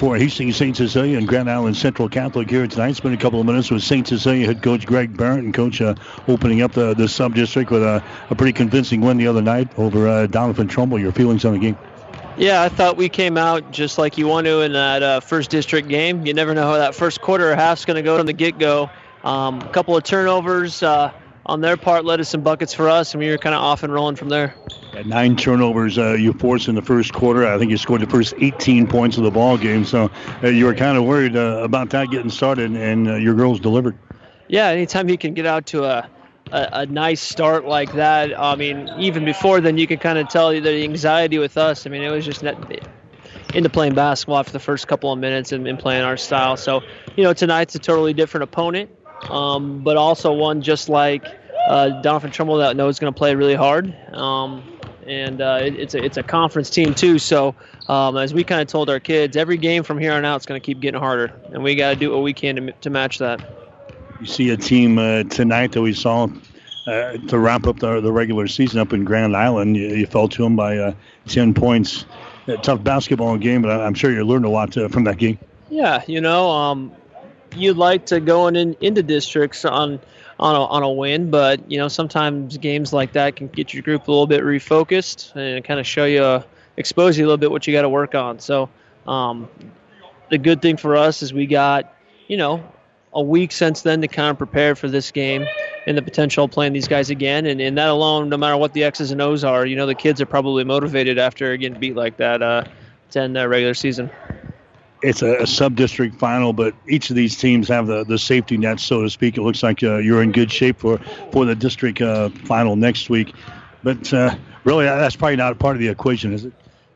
for Hastings St. Cecilia and Grand Island Central Catholic here tonight. Spent a couple of minutes with St. Cecilia head coach Greg Barrett and coach uh, opening up the, the sub district with a, a, pretty convincing win the other night over uh, Doniphan Trumbull. Your feelings on the game? Yeah, I thought we came out just like you want to in that uh, first district game. You never know how that first quarter or half's going to go from the get go. Um, a couple of turnovers uh, on their part led to some buckets for us, and we were kind of off and rolling from there. Nine turnovers uh, you forced in the first quarter. I think you scored the first 18 points of the ball game, so uh, you were kind of worried uh, about that getting started, and uh, your girls delivered. Yeah, anytime you can get out to a a, a, nice start like that. I mean, even before then, you could kind of tell the anxiety with us. I mean, it was just net, into playing basketball after the first couple of minutes and, and, playing our style. So, you know, tonight's a totally different opponent, um, but also one just like uh, Doniphan Trumbull that knows going to play really hard. Um, and uh, it, it's a it's a conference team too. So um, as we kind of told our kids, every game from here on out is going to keep getting harder, and we got to do what we can to, to match that. You see a team uh, tonight that we saw uh, to wrap up the, the regular season up in Grand Island. You, you fell to them by uh, 10 points. A tough basketball game, but I'm sure you learned a lot uh, from that game. Yeah, you know, um, you'd like to go in, into districts on on a, on a win, but you know sometimes games like that can get your group a little bit refocused and kind of show you, uh, expose you a little bit what you got to work on. So um, the good thing for us is we got you know a week since then to kind of prepare for this game and the potential of playing these guys again. And, and that alone, no matter what the X's and O's are, you know, the kids are probably motivated after getting beat like that uh, to end the regular season. It's a, a sub-district final, but each of these teams have the, the safety net, so to speak. It looks like uh, you're in good shape for, for the district uh, final next week. But uh, really, that's probably not part of the equation, is it?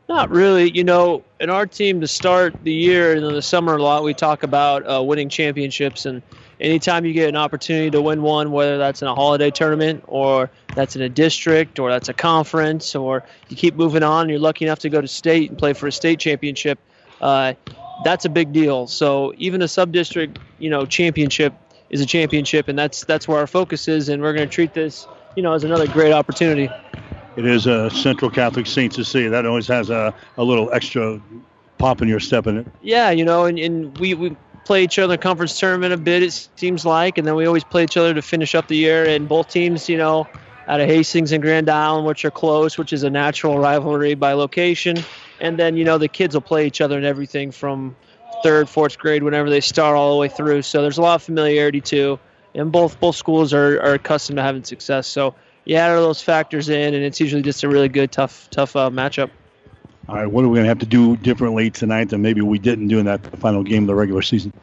Not really. You know, in our team to start the year and in the summer a lot, we talk about uh, winning championships. And anytime you get an opportunity to win one, whether that's in a holiday tournament or that's in a district or that's a conference or you keep moving on and you're lucky enough to go to state and play for a state championship, uh, that's a big deal. So even a sub-district, you know, championship is a championship, and that's that's where our focus is. And we're going to treat this, you know, as another great opportunity it is a Central Catholic Saint see That always has a, a little extra pop in your step in it. Yeah, you know, and, and we, we play each other in conference tournament a bit, it seems like, and then we always play each other to finish up the year. And both teams, you know, out of Hastings and Grand Island, which are close, which is a natural rivalry by location. And then, you know, the kids will play each other and everything from third, fourth grade, whenever they start, all the way through. So there's a lot of familiarity too. And both both schools are, are accustomed to having success. So you add all those factors in, and it's usually just a really good, tough, tough uh, matchup. All right, what are we going to have to do differently tonight than maybe we didn't do in that final game of the regular season?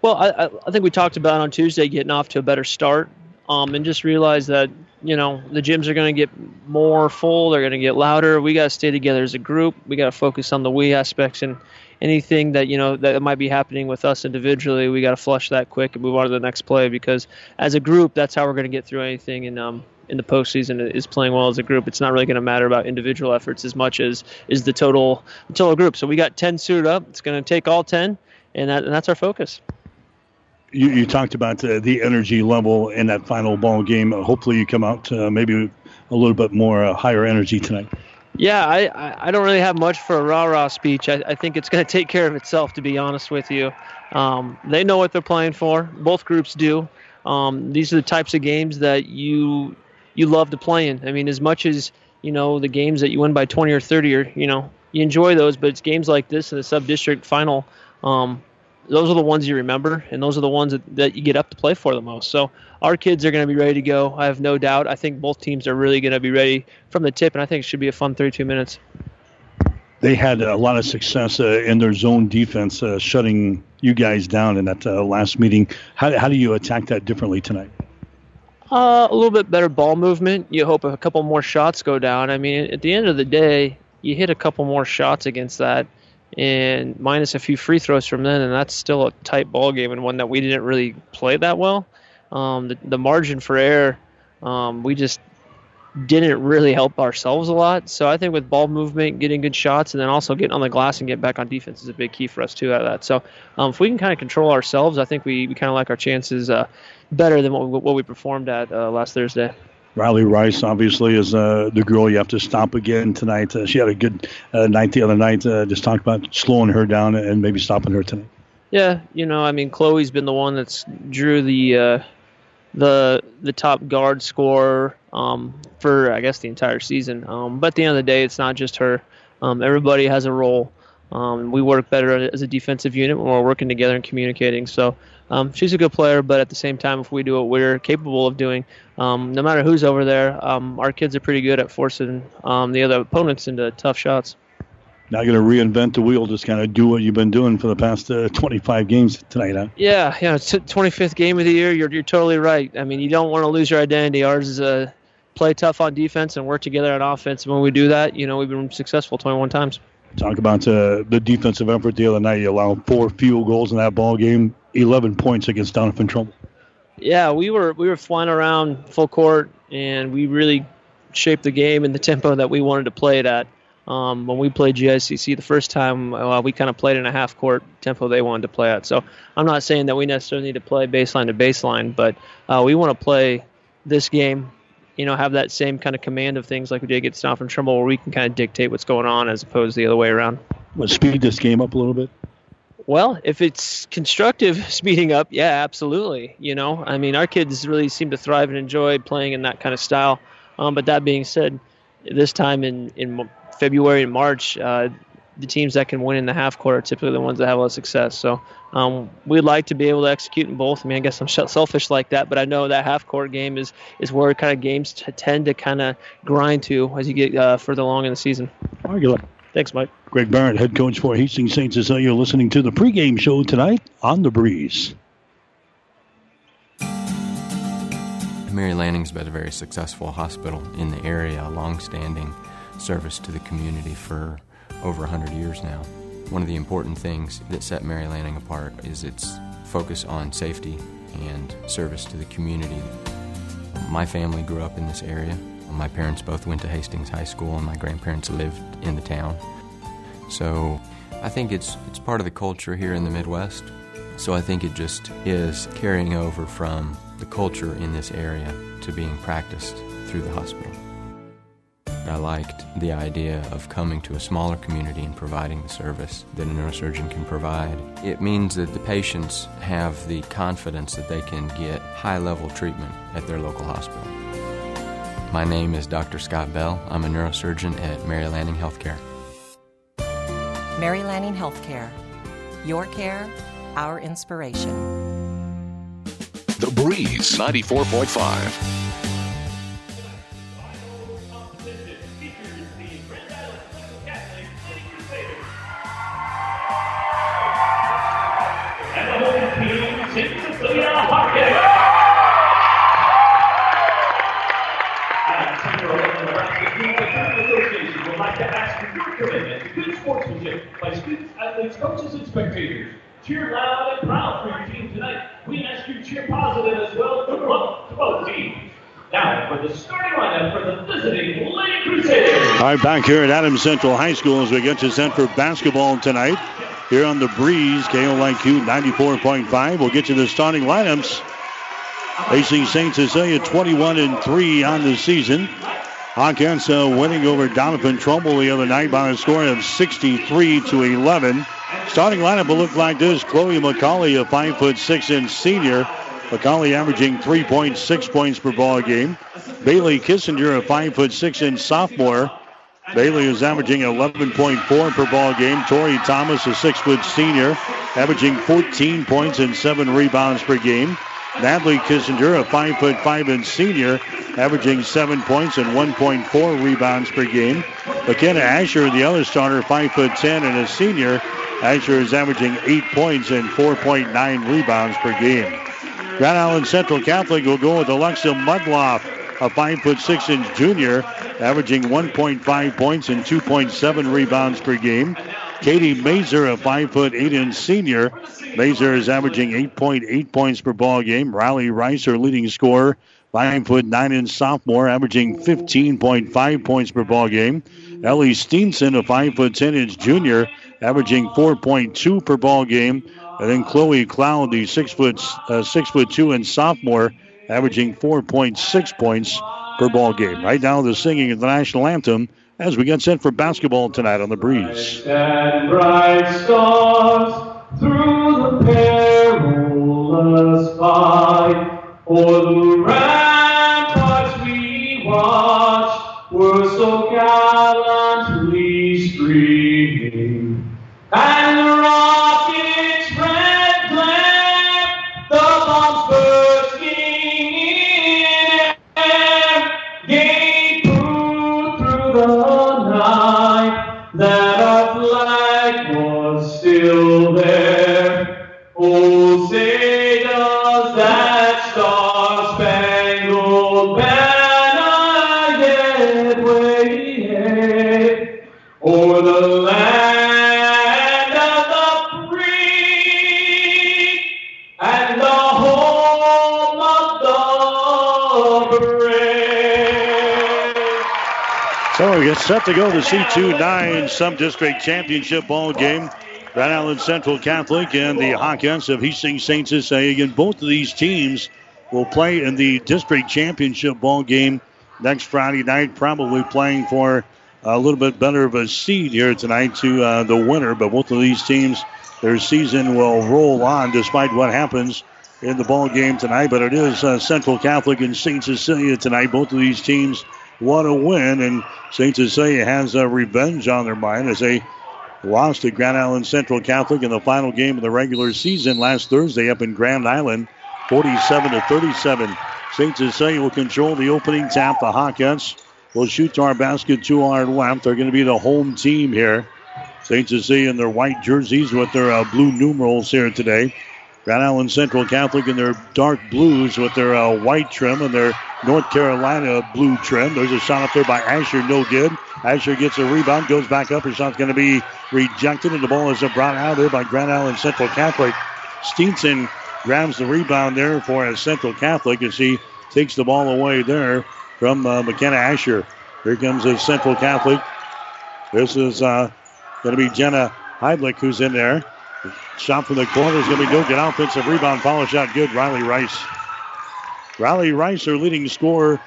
Well, I, I think we talked about on Tuesday getting off to a better start, um, and just realize that you know the gyms are going to get more full, they're going to get louder. We got to stay together as a group. We got to focus on the we aspects and anything that you know that might be happening with us individually. We got to flush that quick and move on to the next play because as a group, that's how we're going to get through anything. And um, in the postseason is playing well as a group, it's not really going to matter about individual efforts as much as is the total the total group. So we got 10 suited up. It's going to take all 10, and, that, and that's our focus. You, you talked about uh, the energy level in that final ball game. Hopefully, you come out uh, maybe a little bit more uh, higher energy tonight. Yeah, I, I don't really have much for a rah rah speech. I, I think it's going to take care of itself, to be honest with you. Um, they know what they're playing for. Both groups do. Um, these are the types of games that you you love to play in. I mean, as much as you know the games that you win by 20 or 30, or you know you enjoy those, but it's games like this in the sub district final. Um, those are the ones you remember, and those are the ones that, that you get up to play for the most. So our kids are going to be ready to go. I have no doubt. I think both teams are really going to be ready from the tip, and I think it should be a fun 32 minutes. They had a lot of success uh, in their zone defense, uh, shutting you guys down in that uh, last meeting. How, how do you attack that differently tonight? Uh, a little bit better ball movement. You hope a couple more shots go down. I mean, at the end of the day, you hit a couple more shots against that, and minus a few free throws from then, and that's still a tight ball game and one that we didn't really play that well. Um, the, the margin for error, um, we just didn't really help ourselves a lot. So I think with ball movement, getting good shots, and then also getting on the glass and get back on defense is a big key for us too out of that. So um, if we can kind of control ourselves, I think we, we kind of like our chances uh, better than what we, what we performed at uh, last Thursday. Riley Rice, obviously, is uh, the girl you have to stop again tonight. Uh, she had a good uh, night the other night. Uh, just talk about slowing her down and maybe stopping her tonight. Yeah, you know, I mean, Chloe's been the one that's drew the uh, the the top guard score um, for I guess the entire season. Um, but at the end of the day, it's not just her. Um, everybody has a role. Um, we work better as a defensive unit when we're working together and communicating. So um, she's a good player, but at the same time, if we do what we're capable of doing, um, no matter who's over there, um, our kids are pretty good at forcing um, the other opponents into tough shots. You're going to reinvent the wheel, just kind of do what you've been doing for the past uh, 25 games tonight, huh? Yeah, yeah. It's 25th game of the year. You're, you're totally right. I mean, you don't want to lose your identity. Ours is a play tough on defense and work together on offense. When we do that, you know, we've been successful 21 times. Talk about uh, the defensive effort the other night. You allowed four field goals in that ball game, 11 points against Doniphan Trumbull. Yeah, we were we were flying around full court, and we really shaped the game in the tempo that we wanted to play it at. Um, when we played GICC the first time, uh, we kind of played in a half court tempo they wanted to play at. So I'm not saying that we necessarily need to play baseline to baseline, but uh, we want to play this game you know, have that same kind of command of things like we did against get and Trumbull, where we can kind of dictate what's going on as opposed to the other way around. Would speed this game up a little bit? Well, if it's constructive speeding up, yeah, absolutely. You know, I mean, our kids really seem to thrive and enjoy playing in that kind of style. Um, but that being said, this time in in February and March, uh, the teams that can win in the half court are typically the ones that have of success. So um, we'd like to be able to execute in both. I mean, I guess I'm selfish like that, but I know that half court game is is where kind of games t- tend to kind of grind to as you get uh, further along in the season. Luck. Thanks, Mike. Greg Barrett, head coach for Hastings St. Cecilia, listening to the pregame show tonight on the Breeze. Mary Lanning's been a very successful hospital in the area, a long-standing service to the community for over 100 years now. One of the important things that set Mary Lanning apart is its focus on safety and service to the community. My family grew up in this area. My parents both went to Hastings High School, and my grandparents lived in the town. So I think it's, it's part of the culture here in the Midwest. So I think it just is carrying over from the culture in this area to being practiced through the hospital. I liked the idea of coming to a smaller community and providing the service that a neurosurgeon can provide. It means that the patients have the confidence that they can get high level treatment at their local hospital. My name is Dr. Scott Bell. I'm a neurosurgeon at Mary Lanning Healthcare. Mary Lanning Healthcare. Your care, our inspiration. The Breeze 94.5. coaches and spectators. Cheer loud and proud for your team tonight. We ask you to cheer positive as well to both, teams. Now for the starting lineup for the visiting Lady Crusaders. All right, back here at Adams Central High School as we get to for basketball tonight. Here on the breeze, KOIQ 94.5. We'll get you the starting lineups. Hastings St. Cecilia 21 and 3 on the season. Hawkins uh, winning over Doniphan Trumbull the other night by a score of 63 to 11. Starting lineup will look like this: Chloe McCauley, a five foot six inch senior. McCauley averaging 3.6 points per ball game. Bailey Kissinger, a five foot six inch sophomore. Bailey is averaging 11.4 per ball game. Tori Thomas, a six foot senior, averaging 14 points and seven rebounds per game. Natalie Kissinger, a five foot five inch senior, averaging seven points and 1.4 rebounds per game. McKenna Asher, the other starter, five foot ten and a senior. Asher is averaging eight points and 4.9 rebounds per game. Grand Island Central Catholic will go with Alexa Mudloff, a five foot six inch junior, averaging 1.5 points and 2.7 rebounds per game. Katie Mazer, a five foot eight inch senior. Mazer is averaging 8.8 points per ball game. Riley Rice, her leading scorer, five foot nine inch sophomore, averaging 15.5 points per ball game. Ellie Steenson, a five foot ten inch junior, averaging 4.2 per ball game. And then Chloe Cloud, the six foot uh, six foot two inch sophomore, averaging 4.6 points per ball game. Right now, the singing the national anthem as we get set for basketball tonight on the breeze. Bright stars through the perilous fight, for the set to go to C2-9 sub-district championship ball game. Grand Island Central Catholic and the Hawkettes of Hastings St. Cecilia. And both of these teams will play in the district championship ball game next Friday night, probably playing for a little bit better of a seed here tonight to uh, the winner. But both of these teams, their season will roll on despite what happens in the ball game tonight. But it is uh, Central Catholic and St. Cecilia tonight. Both of these teams want to win, and St. Cecilia has uh, revenge on their mind as they lost to Grand Island Central Catholic in the final game of the regular season last Thursday up in Grand Island, 47 to 37. St. Cecilia will control the opening tap. The Hawkettes will shoot to our basket to our left. They're going to be the home team here. St. Cecilia in their white jerseys with their uh, blue numerals here today. Grand Island Central Catholic in their dark blues with their uh, white trim and their North Carolina blue trim. There's a shot up there by Asher, no good. Asher gets a rebound, goes back up. Her shot's going to be rejected, and the ball is brought out there by Grand Island Central Catholic. Steenson grabs the rebound there for a Central Catholic as he takes the ball away there from uh, McKenna Asher. Here comes a Central Catholic. This is uh, going to be Jenna Heidlich who's in there. Shot from the corner is going to be no good. Offensive rebound, follow shot good. Riley Rice. Riley Rice, her leading scorer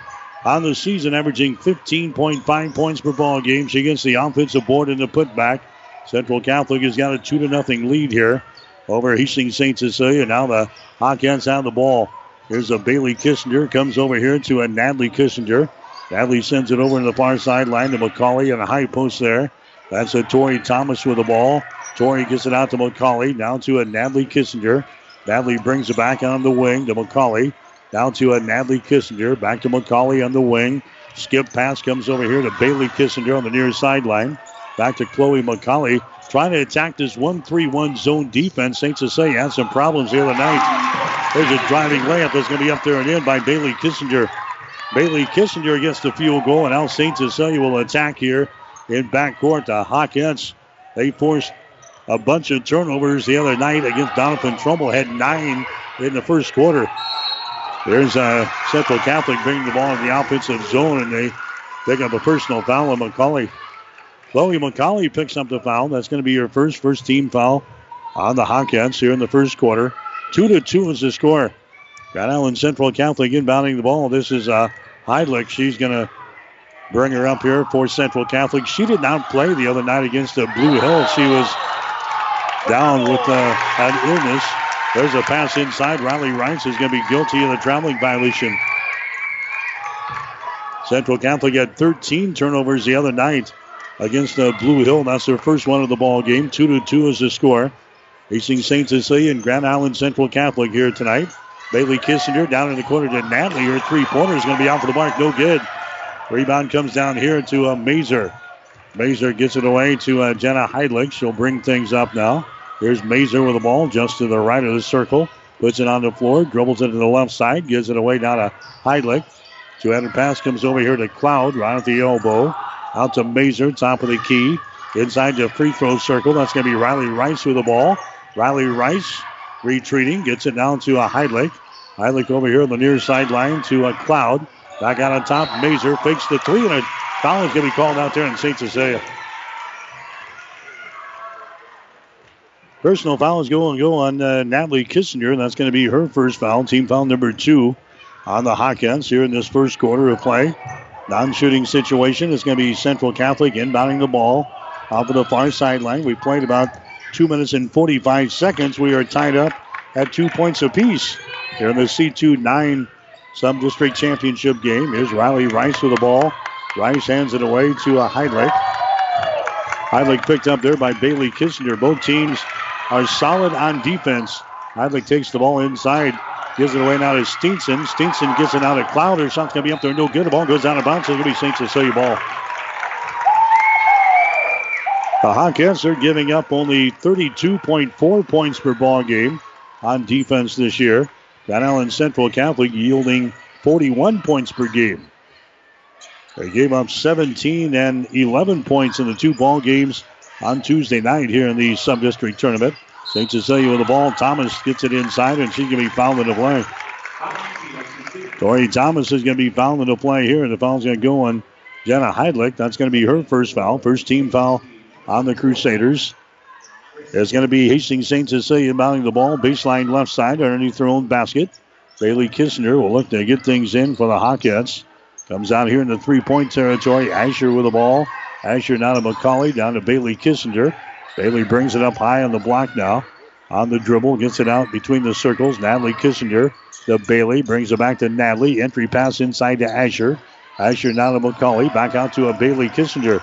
on the season, averaging 15.5 points per ball game. She gets the offensive board in the putback. Central Catholic has got a two to nothing lead here over Hastings St. Cecilia. Now the Hawkettes have the ball. Here's a Bailey Kissinger. Comes over here to a Natalie Kissinger. Natalie sends it over to the far sideline to McCauley and a high post there. That's a Tori Thomas with the ball. Tori gets it out to McCauley. Now to a Natalie Kissinger. Natalie brings it back on the wing to McCauley. Down to a Natalie Kissinger. Back to McCauley on the wing. Skip pass comes over here to Bailey Kissinger on the near sideline. Back to Chloe McCauley. Trying to attack this 1 3 1 zone defense. St. Cecilia had some problems here tonight. There's a driving layup that's going to be up there and in by Bailey Kissinger. Bailey Kissinger gets the field goal, and now St. Cecilia will attack here in backcourt. The Hawkettes, they forced a bunch of turnovers the other night against Doniphan Trumbull. Had nine in the first quarter. There's uh, Central Catholic bringing the ball in the offensive zone, and they pick up a personal foul on McCauley. Chloe McCauley picks up the foul. That's going to be your first first team foul on the Hawkettes here in the first quarter. Two to two is the score. Grand Island Central Catholic inbounding the ball. This is uh, Heidlich. She's going to bring her up here for Central Catholic. She did not play the other night against the Blue Hills. She was down with uh, an illness. There's a pass inside. Riley Rice is going to be guilty of the traveling violation. Central Catholic had 13 turnovers the other night against uh, Blue Hill. That's their first one of the ball game. Two to two is the score. Hastings St. Cecilia and Grand Island Central Catholic here tonight. Bailey Kissinger down in the corner to Natalie. Her three pointer is going to be out for the mark. No good. Rebound comes down here to uh, Mazer. Mazer gets it away to uh, Jenna Heidlich. She'll bring things up now. Here's Mazer with the ball just to the right of the circle. Puts it on the floor, dribbles it to the left side, gives it away now to Heidlich. Two-handed pass comes over here to Cloud, right at the elbow. Out to Mazer, top of the key. Inside the free throw circle. That's going to be Riley Rice with the ball. Riley Rice retreating, gets it down to a Heidlich. Heidlich over here on the near sideline to a Cloud. Back out on top, Mazer fakes the three, and a foul is going to be called out there in St. Cecilia. Personal foul is going to go on uh, Natalie Kissinger, and that's going to be her first foul, team foul number two on the Hawkettes here in this first quarter of play. Non-shooting situation is going to be Central Catholic inbounding the ball off of the far sideline. We played about two minutes and 45 seconds. We are tied up at two points apiece here in the C2 9 sub-district championship game. Is Riley Rice with the ball. Rice hands it away to a Heidlich. Heidlich picked up there by Bailey Kissinger. Both teams are solid on defense. Heidlich takes the ball inside, gives it away now to Steenson. Steenson gets it out of Cloud. Her shot's going to be up there, no good. The ball goes out of bounds. It's going to be St. Cecilia ball. The Hawkettes are giving up only 32.4 points per ball game on defense this year. Grand Island Central Catholic yielding 41 points per game. They gave up 17 and 11 points in the two ball games on Tuesday night here in the sub-district tournament. St. Cecilia with the ball. Thomas gets it inside, and she's going to be fouled in the play. Tori Thomas is going to be fouled in the play here, and the foul's going to go on Jenna Heidlich. That's going to be her first foul, first team foul on the Crusaders. There's going to be Hastings St. Cecilia mounting the ball, baseline left side underneath their own basket. Bailey Kissinger will look to get things in for the Hawkettes. Comes out here in the three-point territory. Asher with the ball. Asher now to McCauley, down to Bailey Kissinger. Bailey brings it up high on the block now. On the dribble, gets it out between the circles. Natalie Kissinger to Bailey, brings it back to Natalie. Entry pass inside to Asher. Asher now to McCauley, back out to a Bailey Kissinger.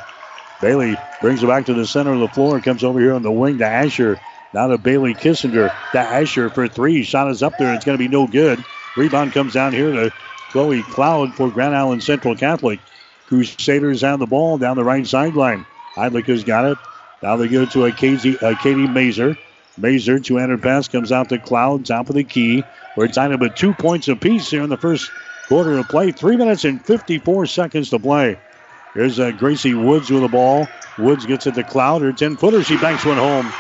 Bailey brings it back to the center of the floor. And comes over here on the wing to Asher. Now to Bailey Kissinger. To Asher for three. Shot is up there. It's going to be no good. Rebound comes down here to Chloe Cloud for Grand Island Central Catholic. Crusaders have the ball down the right sideline. Heidlich has got it. Now they it to a Katie, a Katie Mazer. Mazer, two-handed pass comes out to Cloud, top of the key. We're tied up at two points apiece here in the first quarter of play. Three minutes and 54 seconds to play. Here's uh, Gracie Woods with the ball. Woods gets it to Cloud. Her 10 footer. She banks one home.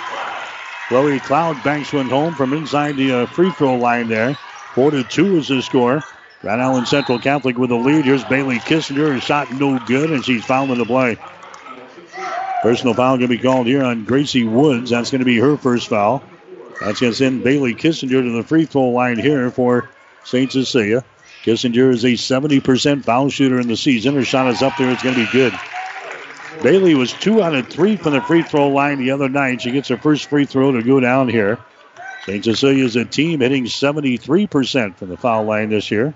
Chloe Cloud banks one home from inside the uh, free throw line there. 4 to 2 is the score. Grand Island Central Catholic with the lead. Here's Bailey Kissinger. Her shot no good, and she's fouled in the play. Personal foul going to be called here on Gracie Woods. That's going to be her first foul. That's going to send Bailey Kissinger to the free throw line here for St. Cecilia. Kissinger is a 70% foul shooter in the season. Her shot is up there. It's going to be good. Bailey was two out of three from the free throw line the other night. She gets her first free throw to go down here. St. Cecilia is a team hitting 73% from the foul line this year.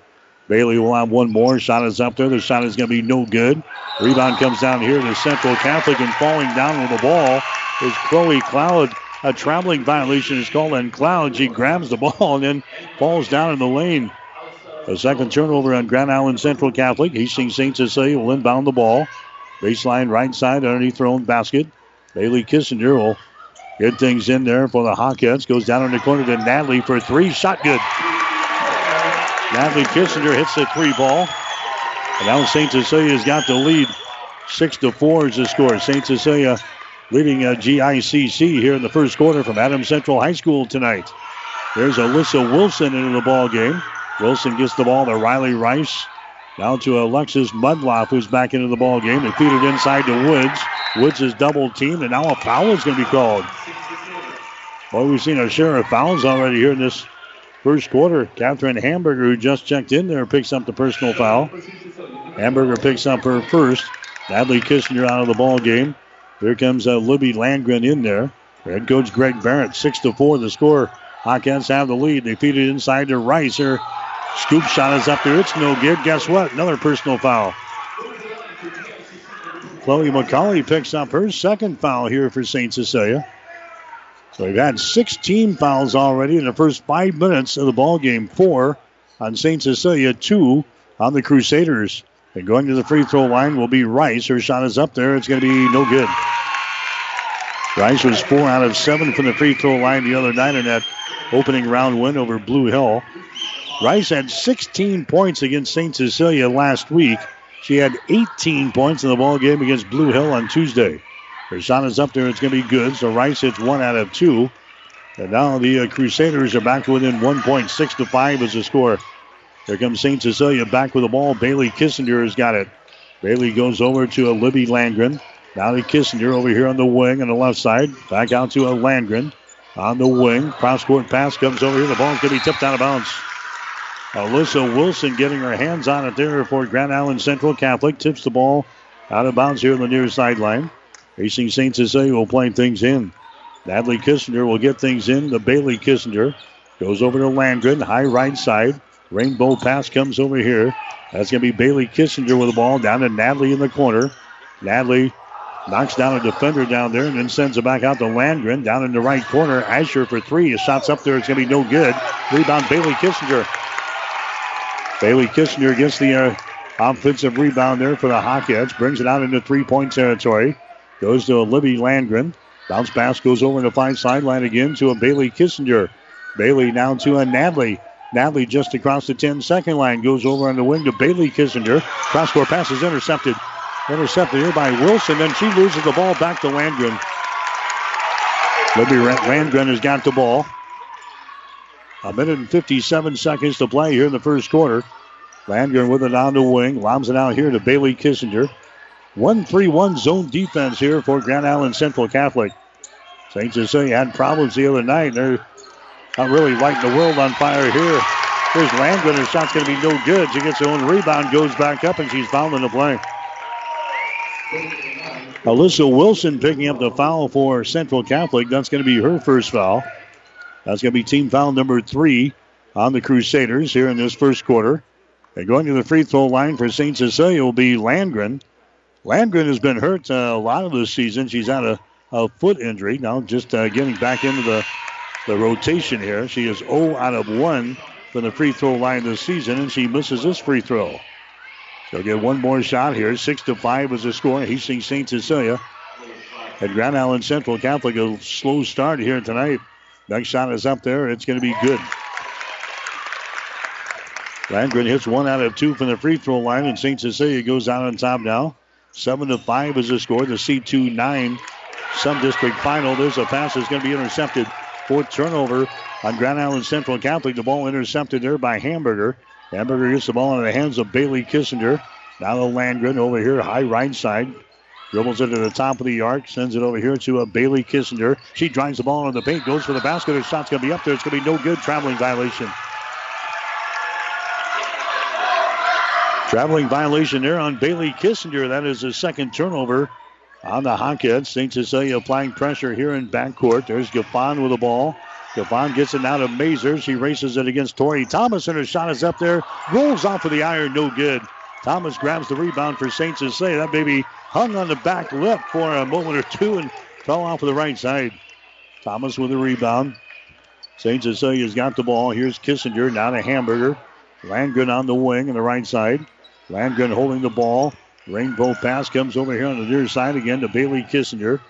Bailey will have one more. Shot is up there. The shot is going to be no good. Rebound comes down here to Central Catholic and falling down with the ball is Chloe Cloud. A traveling violation is called on Cloud. She grabs the ball and then falls down in the lane. A second turnover on Grand Island Central Catholic. Hastings St. Cecilia will inbound the ball. Baseline right side underneath their own basket. Bailey Kissinger will get things in there for the Hawkettes. Goes down in the corner to Natalie for three. Shot good. Natalie Kissinger hits the three ball. And now St. Cecilia's got the lead. Six to four is the score. St. Cecilia uh, leading uh, a GICC here in the first quarter from Adams Central High School tonight. There's Alyssa Wilson into the ball game. Wilson gets the ball to Riley Rice. Down to Alexis Mudloff, who's back into the ball game. They feed it inside to Woods. Woods is double teamed, and now a foul is going to be called. Well, we've seen a share of fouls already here in this first quarter. Catherine Hamburger, who just checked in there, picks up the personal foul. Hamburger picks up her first. Natalie Kissinger out of the ball game. Here comes uh, Libby Landgren in there. Head coach Greg Barrett, six to four. The score. Hawkettes have the lead. They feed it inside to Rice. Scoop shot is up there. It's no good. Guess what? Another personal foul. Chloe McCauley picks up her second foul here for St. Cecilia. So we've had 16 fouls already in the first five minutes of the ball game. Four on St. Cecilia, two on the Crusaders. And going to the free throw line will be Rice. Her shot is up there. It's going to be no good. Rice was four out of seven from the free throw line the other night in that opening round win over Blue Hill. Rice had 16 points against St. Cecilia last week. She had 18 points in the ball game against Blue Hill on Tuesday. Her shot is up there. It's going to be good. So Rice hits one out of two. And now the uh, Crusaders are back to within 1.6 to 5 as the score. Here comes St. Cecilia back with the ball. Bailey Kissinger has got it. Bailey goes over to a Libby Landgren. Now to Kissinger over here on the wing on the left side. Back out to a Landgren on the wing. Cross court pass comes over here. The ball's going to be tipped out of bounds. Uh, Alyssa Wilson getting her hands on it there for Grand Island Central Catholic. Tips the ball out of bounds here on the near sideline. Hastings St. Cecilia will play things in. Natalie Kissinger will get things in The Bailey Kissinger. Goes over to Landgren, high right side. Rainbow pass comes over here. That's going to be Bailey Kissinger with the ball down to Natalie in the corner. Natalie knocks down a defender down there and then sends it back out to Landgren down in the right corner. Asher for three. His shot's up there. It's going to be no good. Rebound Bailey Kissinger. Bailey Kissinger gets the uh, offensive rebound there for the Hawkettes. Brings it out into three point territory. Goes to a Libby Landgren. Bounce pass goes over the far sideline again to a Bailey Kissinger. Bailey now to a Natalie. Natalie just across the 10 second line goes over on the wing to Bailey Kissinger. Cross court pass is intercepted. Intercepted here by Wilson. Then she loses the ball back to Landgren. Libby Landgren has got the ball. A minute and 57 seconds to play here in the first quarter. Landgren with it on the wing. Lobs it out here to Bailey Kissinger. 1 3 1 zone defense here for Grand Island Central Catholic. St. Cecilia had problems the other night. They're not really lighting the world on fire here. Here's Landgren. Her shot's going to be no good. She gets her own rebound, goes back up, and she's fouled in the play. Alyssa Wilson picking up the foul for Central Catholic. That's going to be her first foul. That's going to be team foul number three on the Crusaders here in this first quarter. And going to the free throw line for St. Cecilia will be Landgren. Landgren has been hurt uh, a lot of this season. She's had a, a foot injury. Now just uh, getting back into the, the rotation here. She is 0 out of 1 from the free throw line this season, and she misses this free throw. She'll get one more shot here. 6 to 5 is the score. Hastings St. Cecilia. At Grand Island Central Catholic, a slow start here tonight. Next shot is up there. It's going to be good. Landgren hits one out of two from the free throw line, and St. Cecilia goes out on top now. Seven to five is the score. The C2 nine Sub District final. There's a pass that's going to be intercepted. Fourth turnover on Grand Island Central Catholic. The ball intercepted there by Hamburger. Hamburger gets the ball into the hands of Bailey Kissinger. Now the Landgren over here, high right side. Dribbles it to the top of the arc, sends it over here to a Bailey Kissinger. She drives the ball in the paint, goes for the basket. Her shot's going to be up there. It's going to be no good. Traveling violation. Traveling violation there on Bailey Kissinger. That is the second turnover on the Hawkettes. St. Cecilia uh, applying pressure here in backcourt. There's Gaffon with the ball. Gaffon gets it now to Mazer. She races it against Tori Thomas, and her shot is up there. Rolls off of the iron, no good. Thomas grabs the rebound for St. Cecilia. That baby hung on the back lip for a moment or two and fell off of the right side. Thomas with the rebound. St. Cecilia's got the ball. Here's Kissinger, now to Hamburger. Landgren on the wing on the right side. Landgren holding the ball. Rainbow pass comes over here on the near side again to Bailey Kissinger.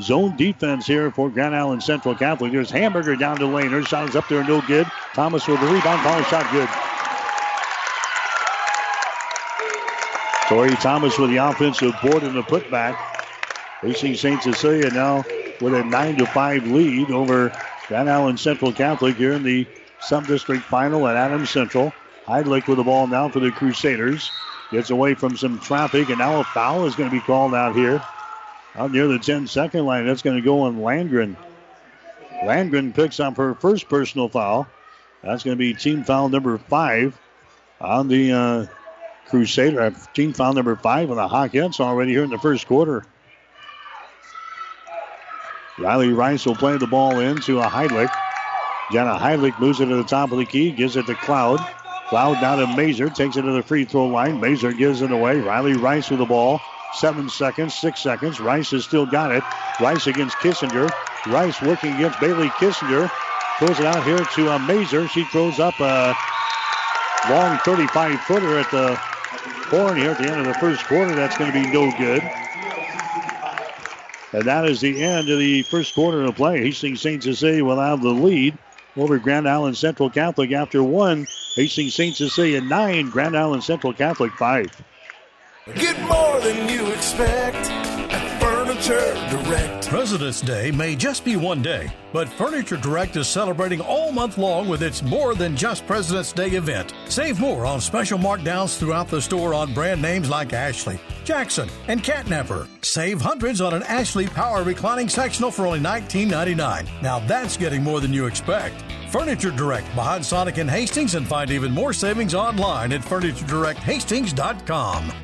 Zone defense here for Grand Island Central Catholic. There's Hamburger down the lane. Her shot is up there, no good. Thomas with the rebound. Power shot good. Tori Thomas with the offensive board and the putback. Hastings St. Cecilia now with a 9 to 5 lead over Grand Island Central Catholic here in the Sub District Final at Adams Central. Heidlich with the ball now for the Crusaders. Gets away from some traffic, and now a foul is going to be called out here. Out near the 10 second line, that's going to go on Landgren. Landgren picks up her first personal foul. That's going to be team foul number five on the uh, Crusader. Team foul number five on the Hawkettes already here in the first quarter. Riley Rice will play the ball into a Heidlich. Jenna Heidlich moves it to the top of the key, gives it to Cloud. Cloud down to Mazer, takes it to the free throw line. Mazer gives it away. Riley Rice with the ball. Seven seconds, six seconds. Rice has still got it. Rice against Kissinger. Rice working against Bailey Kissinger. Throws it out here to uh, Mazer. She throws up a long 35 footer at the horn here at the end of the first quarter. That's going to be no good. And that is the end of the first quarter of play. Hastings St. Cecilia will have the lead over Grand Island Central Catholic after one. Hastings St. Cecilia nine, Grand Island Central Catholic five. Get more than you expect Furniture Direct. President's Day may just be one day, but Furniture Direct is celebrating all month long with its More Than Just President's Day event. Save more on special markdowns throughout the store on brand names like Ashley, Jackson, and Catnapper. Save hundreds on an Ashley Power reclining sectional for only $19.99. Now that's getting more than you expect. Furniture Direct behind Sonic and Hastings and find even more savings online at FurnitureDirectHastings.com.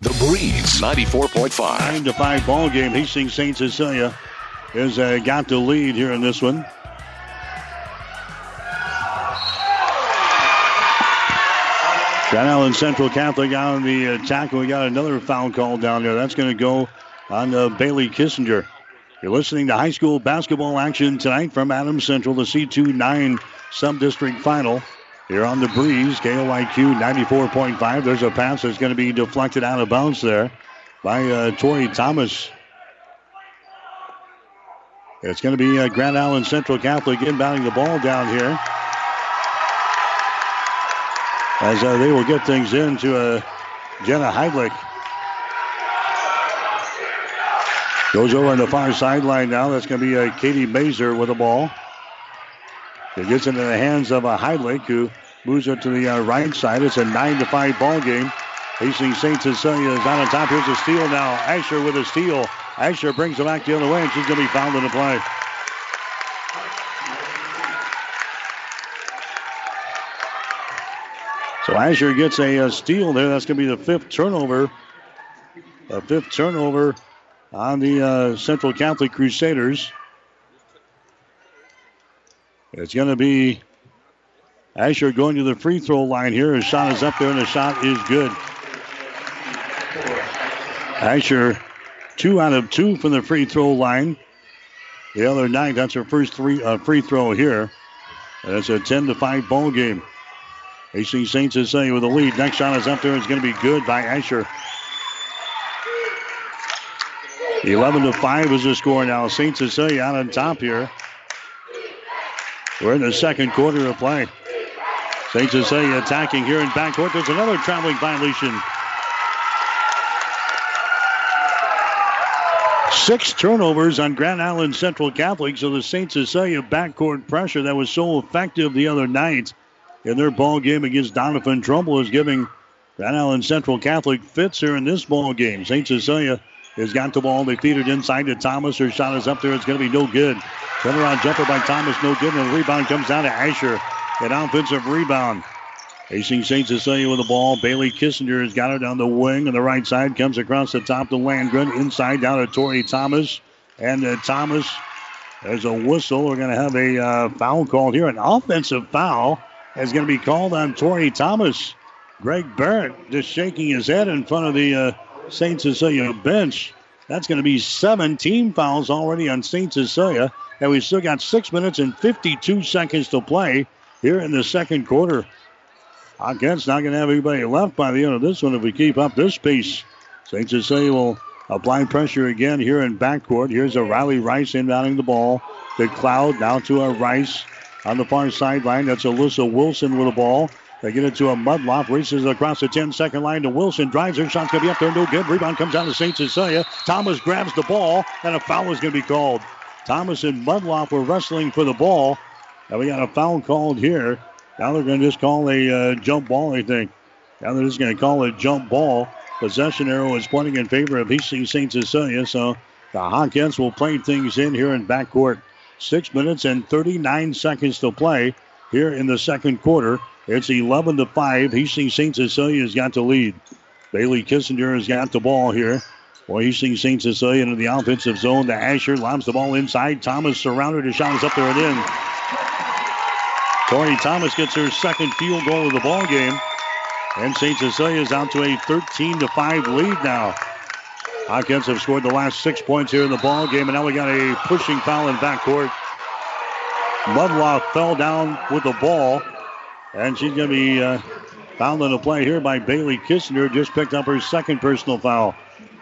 The Breeze 94.5. 9 to 5 ball game. Hastings St. Cecilia has uh, got the lead here in this one. Grand Island Central Catholic on the attack. We got another foul call down there. That's going to go on uh, Bailey Kissinger. You're listening to high school basketball action tonight from Adams Central, the C2 9 sub district final. Here on the breeze, KOIQ 94.5. There's a pass that's going to be deflected out of bounds there by uh, Tori Thomas. It's going to be uh, Grand Island Central Catholic inbounding the ball down here as uh, they will get things into uh, Jenna Heidlich. Goes over on the far sideline now. That's going to be uh, Katie Mazer with the ball. It gets into the hands of a Heidlich who moves it to the uh, right side. It's a 9 to 5 ball game. Hastings St. Cecilia is on top. Here's a steal now. Asher with a steal. Asher brings it back the other way, and she's going to be fouled in the play. So Asher gets a, a steal there. That's going to be the fifth turnover. A fifth turnover on the uh, Central Catholic Crusaders. It's going to be Asher going to the free throw line here. His shot is up there, and the shot is good. Asher, two out of two from the free throw line. The other night, that's her first three uh, free throw here. And it's a 10 to 5 ball game. Hastings St. Cecilia with the lead. Next shot is up there. It's going to be good by Asher. 11 to 5 is the score now. St. Cecilia out on top here. We're in the second quarter of play. St. Cecilia attacking here in backcourt. There's another traveling violation. Six turnovers on Grand Island Central Catholic. So the St. Cecilia backcourt pressure that was so effective the other night in their ball game against Doniphan Trumbull is giving Grand Island Central Catholic fits here in this ball game. St. Cecilia has got the ball. They feed it inside to Thomas. Her shot is up there. It's going to be no good. Turnaround jumper by Thomas, no good. And the rebound comes down to Asher. An offensive rebound. Hastings St. Cecilia with the ball. Bailey Kissinger has got it down the wing on the right side. Comes across the top to Landgren. Inside down to Tori Thomas. And uh, Thomas, there's a whistle. We're going to have a uh, foul called here. An offensive foul is going to be called on Tori Thomas. Greg Barrett just shaking his head in front of the uh, St. Cecilia bench. That's going to be seven team fouls already on St. Cecilia. And we've still got six minutes and 52 seconds to play here in the second quarter. I Hawkins not going to have anybody left by the end of this one if we keep up this pace. St. Cecilia will apply pressure again here in backcourt. Here's a Riley Rice inbounding the ball. The Cloud now to a Rice on the far sideline. That's Alyssa Wilson with the ball. They get it to a Mudloff, races across the 10 second line to Wilson, drives her, shot's going to be up there, no good. Rebound comes down to St. Cecilia. Thomas grabs the ball, and a foul is going to be called. Thomas and Mudloff were wrestling for the ball, and we got a foul called here. Now they're going to just call a uh, jump ball, I think. Now they're just going to call a jump ball. Possession arrow is pointing in favor of Hastings St. Cecilia, so the Hawkettes will play things in here in backcourt. Six minutes and 39 seconds to play here in the second quarter. It's 11 to 5. Hastings St. Cecilia has got the lead. Bailey Kissinger has got the ball here. Well, Hastings St. Cecilia into the offensive zone The Asher. Lobs the ball inside. Thomas surrounded. His shot is up there and in. Tori Thomas gets her second field goal of the ball game. And St. Cecilia is out to a 13 to 5 lead now. Hawkettes have scored the last six points here in the ball game, and now we got a pushing foul in backcourt. Mudloff fell down with the ball, and she's going to be uh, fouled in the play here by Bailey Kissinger. Just picked up her second personal foul.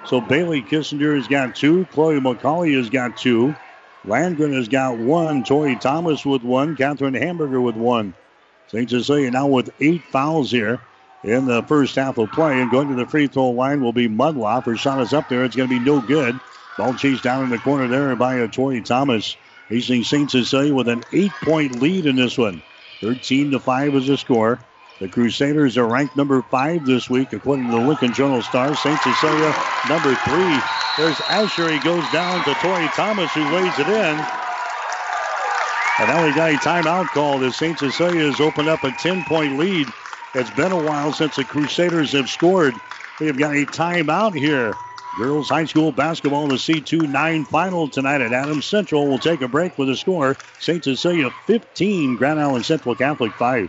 So Bailey Kissinger has got two. Chloe McCauley has got two. Landgren has got one. Tori Thomas with one. Catherine Hamburger with one. St. Cecilia now with eight fouls here in the first half of play. And going to the free throw line will be Mudloff. Her shot is up there. It's going to be no good. Ball chased down in the corner there by Tori Thomas. Hastings St. Cecilia with an eight point lead in this one. 13 to 5 is the score. The Crusaders are ranked number five this week, according to the Lincoln Journal Star. St. Cecilia, number three. There's Asher. He goes down to Tori Thomas, who lays it in. And now we got a timeout call as St. Cecilia has opened up a 10 point lead. It's been a while since the Crusaders have scored. Have got a timeout here. Girls High School basketball, the C2 9 final tonight at Adams Central. We'll take a break with a score St. Cecilia 15, Grand Island Central Catholic 5.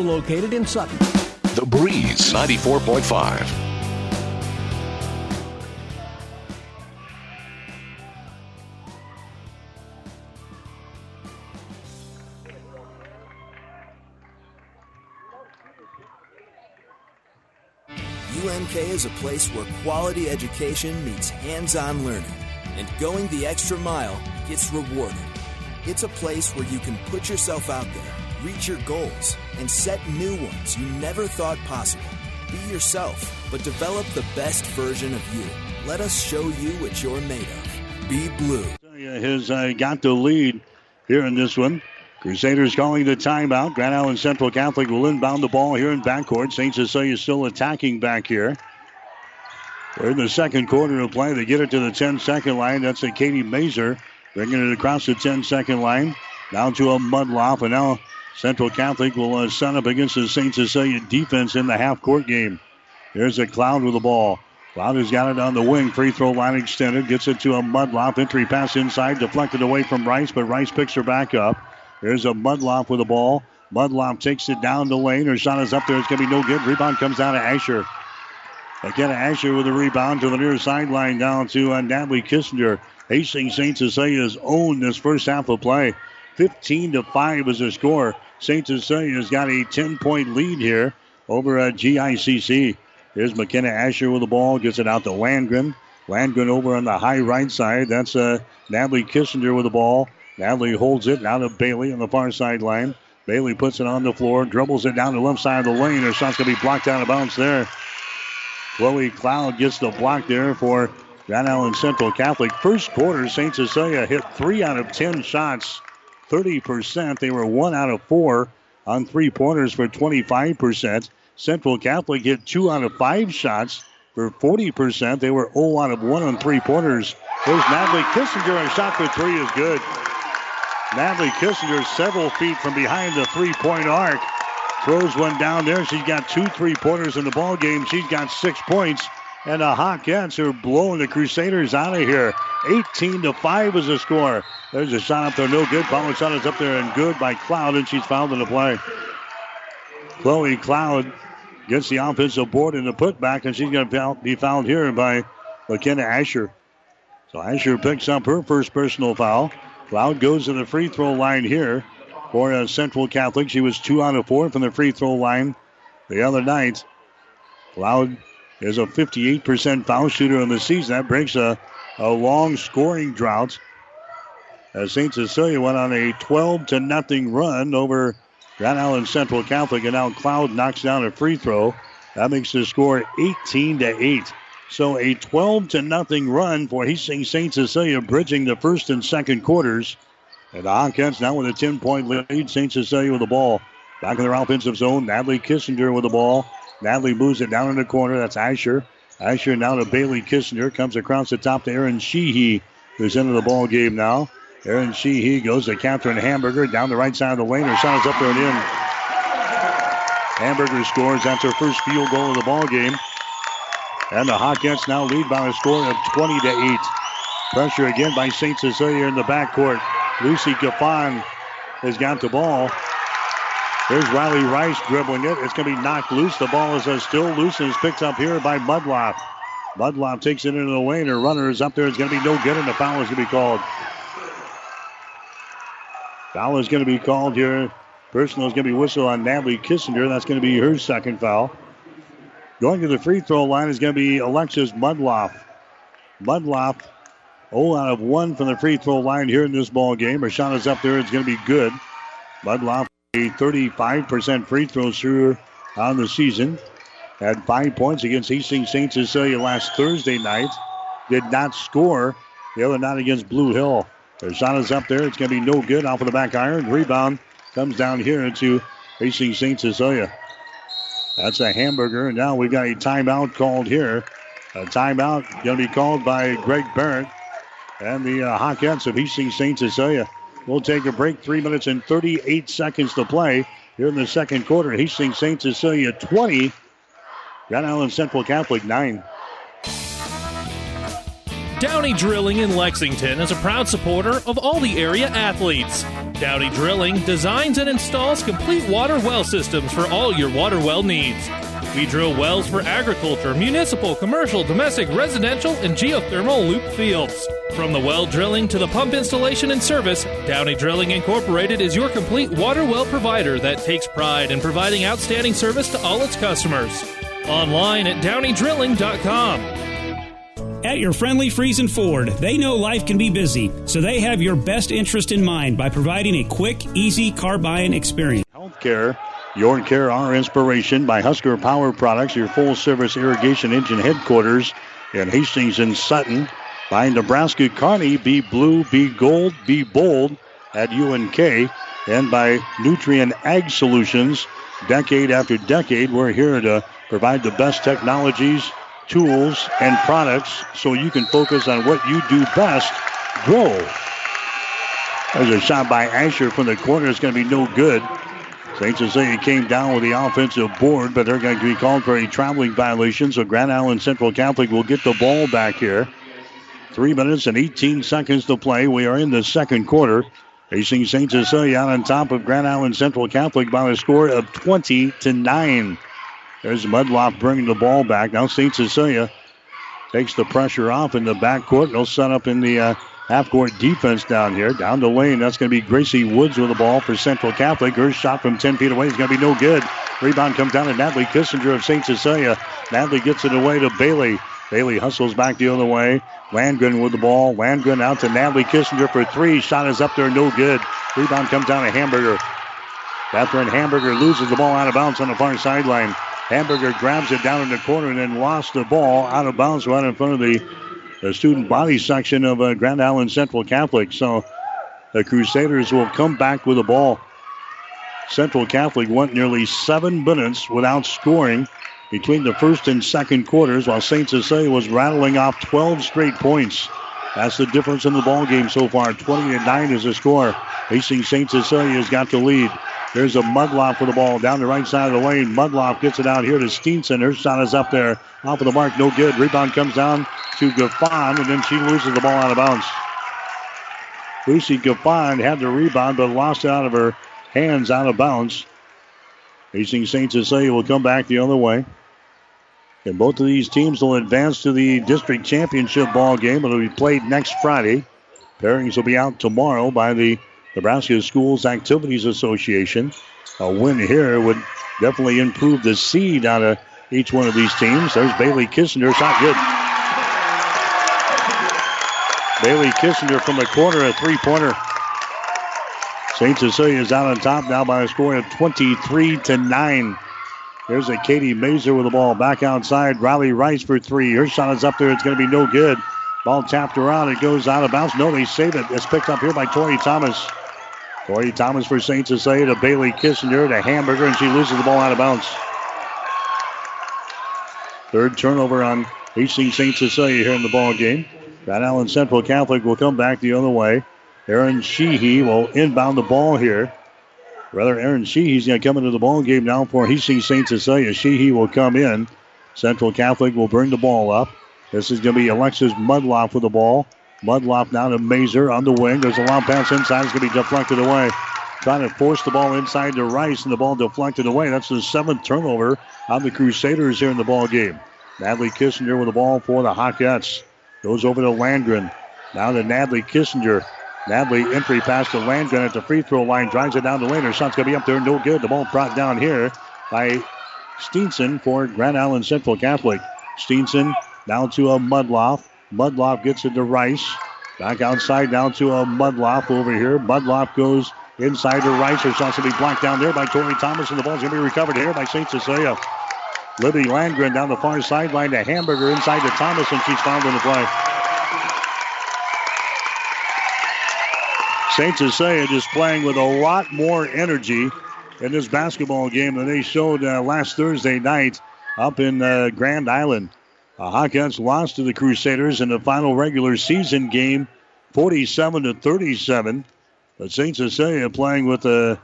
located in Sutton. The Breeze 94.5. UNK is a place where quality education meets hands on learning, and going the extra mile gets rewarded. It's a place where you can put yourself out there reach your goals, and set new ones you never thought possible. Be yourself, but develop the best version of you. Let us show you what you're made of. Be blue. Has uh, got the lead here in this one. Crusaders calling the timeout. Grand Island Central Catholic will inbound the ball here in backcourt. St. Cecilia still attacking back here. We're in the second quarter of play. They get it to the 10 second line. That's a Katie Mazer bringing it across the 10 second line. Down to a Mudloff, and now Central Catholic will uh, set up against the St. Cecilia defense in the half court game. There's a Cloud with the ball. Cloud has got it on the wing. Free throw line extended. Gets it to a Mudloff. Entry pass inside. Deflected away from Rice, but Rice picks her back up. There's a Mudloff with the ball. Mudloff takes it down the lane. Her shot is up there. It's going to be no good. Rebound comes down to Asher. Again, Asher with a rebound to the near sideline down to uh, Natalie Kissinger. Hastings St. Cecilia's owned this first half of play. 15 to 5 is the score. St. Cecilia's got a 10 point lead here over at GICC. Here's McKenna Asher with the ball, gets it out to Landgren. Landgren over on the high right side. That's uh, Natalie Kissinger with the ball. Natalie holds it out of Bailey on the far sideline. Bailey puts it on the floor, dribbles it down the left side of the lane. Her shot's going to be blocked out of bounds there. Chloe Cloud gets the block there for Grand Island Central Catholic. First quarter, St. Cecilia hit three out of ten shots 30%. They were one out of four on three pointers for 25%. Central Catholic hit two out of five shots for 40%. They were 0 out of 1 on three pointers. There's Natalie Kissinger. A shot for three is good. Natalie Kissinger several feet from behind the three point arc. Throws one down there. She's got two three pointers in the ball game. She's got six points. And the Hawkettes are blowing the Crusaders out of here. 18 to 5 is the score. There's a shot up there, no good. Follow shot is up there and good by Cloud, and she's fouled in the play. Chloe Cloud gets the offensive board in the putback, and she's going to be fouled here by McKenna Asher. So Asher picks up her first personal foul. Cloud goes to the free throw line here for a Central Catholic. She was two out of four from the free throw line the other night. Cloud is a 58% foul shooter in the season. That breaks a, a long scoring drought. As St. Cecilia went on a 12 to nothing run over Grand Island Central Catholic, and now Cloud knocks down a free throw. That makes the score 18 to 8. So a 12 to nothing run for Hastings St. Cecilia, bridging the first and second quarters. And the Hawkettes now with a 10 point lead. St. Cecilia with the ball. Back in their offensive zone. Natalie Kissinger with the ball. Natalie moves it down in the corner. That's Asher. Asher now to Bailey Kissinger. Comes across the top to Aaron Sheehy, who's into the ball game now. Aaron Sheehy goes to Catherine Hamburger down the right side of the lane. Her shot is up there and in. Hamburger scores. That's her first field goal of the ball game. And the Hawkettes now lead by a score of 20 to 8. Pressure again by St. Cecilia in the backcourt. Lucy Gaffon has got the ball. There's Riley Rice dribbling it. It's going to be knocked loose. The ball is uh, still loose and is picked up here by Mudloff. Mudloff takes it into the lane. Her runner is up there. It's going to be no good, and the foul is going to be called. Foul is going to be called here. Personal is going to be whistled on Natalie Kissinger. That's going to be her second foul. Going to the free throw line is going to be Alexis Mudloff. Mudloff 0 out of 1 from the free throw line here in this ball game. Her shot is up there. It's going to be good. Mudloff, a 35% free throw shooter on the season. Had five points against Hastings St. Cecilia last Thursday night. Did not score the other night against Blue Hill. Her shot is up there. It's going to be no good off of the back iron. Rebound comes down here into Hastings St. Cecilia. That's a hamburger. And now we've got a timeout called here. A timeout going to be called by Greg Barrett and the uh, Hawkettes of Hastings St. Cecilia. We'll take a break. Three minutes and 38 seconds to play here in the second quarter. Hastings St. Cecilia 20. Grand Island Central Catholic 9. Downey Drilling in Lexington is a proud supporter of all the area athletes. Downey Drilling designs and installs complete water well systems for all your water well needs. We drill wells for agriculture, municipal, commercial, domestic, residential, and geothermal loop fields. From the well drilling to the pump installation and service, Downey Drilling Incorporated is your complete water well provider that takes pride in providing outstanding service to all its customers. Online at downeydrilling.com. At your friendly Friesen Ford, they know life can be busy, so they have your best interest in mind by providing a quick, easy car buying experience. Healthcare your care, our inspiration by Husker Power Products, your full service irrigation engine headquarters in Hastings and Sutton. By Nebraska Kearney, be blue, be gold, be bold at UNK. And by Nutrien Ag Solutions, decade after decade, we're here to provide the best technologies, tools, and products so you can focus on what you do best grow. There's a shot by Asher from the corner. It's going to be no good. St. Cecilia came down with the offensive board, but they're going to be called for a traveling violation. So Grand Island Central Catholic will get the ball back here. Three minutes and 18 seconds to play. We are in the second quarter. Hastings St. Cecilia out on top of Grand Island Central Catholic by a score of 20 to 9. There's Mudloff bringing the ball back. Now St. Cecilia takes the pressure off in the backcourt. They'll set up in the uh, half court defense down here. Down the lane, that's going to be Gracie Woods with the ball for Central Catholic. Her shot from 10 feet away is going to be no good. Rebound comes down to Natalie Kissinger of St. Cecilia. Natalie gets it away to Bailey. Bailey hustles back the other way. Landgren with the ball. Landgren out to Natalie Kissinger for three. Shot is up there, no good. Rebound comes down to Hamburger. Catherine Hamburger loses the ball out of bounds on the far sideline. Hamburger grabs it down in the corner and then lost the ball out of bounds right in front of the the student body section of uh, Grand Island Central Catholic. So the Crusaders will come back with the ball. Central Catholic went nearly seven minutes without scoring between the first and second quarters, while St. Cecilia was rattling off 12 straight points. That's the difference in the ball game so far. 20 to 9 is the score. Hastings St. Cecilia has got the lead. There's a Mudloff for the ball down the right side of the lane. Mudloff gets it out here to Steenson. Her shot is up there. Off of the mark, no good. Rebound comes down to Gaffon, and then she loses the ball out of bounds. Lucy Gaffon had the rebound, but lost it out of her hands out of bounds. Hastings St. Cecilia will come back the other way. And both of these teams will advance to the district championship ball game. It'll be played next Friday. Pairings will be out tomorrow by the Nebraska Schools Activities Association. A win here would definitely improve the seed out of each one of these teams. There's Bailey Kissinger. Shot good. Bailey Kissinger from the corner, a three pointer. St. Cecilia is out on top now by a score of 23 to 9. There's a Katie Mazer with the ball back outside. Riley Rice for three. Her shot is up there. It's going to be no good. Ball tapped around. It goes out of bounds. No, they save it. It's picked up here by Tori Thomas. Tori Thomas for St. Cecilia to Bailey Kissinger to Hamburger, and she loses the ball out of bounds. Third turnover on Hastings St. Cecilia here in the ball game. Grand Island Central Catholic will come back the other way. Aaron Sheehy will inbound the ball here. Rather, Aaron Sheehy's going to come into the ball game now for Hastings St. Cecilia. Sheehy will come in. Central Catholic will bring the ball up. This is going to be Alexis Mudloff with the ball. Mudloff now to Mazer on the wing. There's a long pass inside. It's going to be deflected away. Trying to force the ball inside to Rice, and the ball deflected away. That's the seventh turnover on the Crusaders here in the ball game. Natalie Kissinger with the ball for the Hawkettes. Goes over to Landgren. Now to Natalie Kissinger. Natalie entry pass to Landgren at the free throw line. Drives it down the lane. Her shot's going to be up there. No good. The ball brought down here by Steenson for Grand Island Central Catholic. Steenson down to a Mudloff. Mudloff gets it to Rice. Back outside down to a Mudloff over here. Mudloff goes inside to Rice. Her shot's going to be blocked down there by Tori Thomas, and the ball's going to be recovered here by St. Cecilia. Libby Landgren down the far sideline to Hamburger inside to Thomas, and she's fouled in the play. St. Cecilia just playing with a lot more energy in this basketball game than they showed uh, last Thursday night up in uh, Grand Island. The Hawkettes lost to the Crusaders in the final regular season game, 47 to 37. But St. Cecilia playing with uh,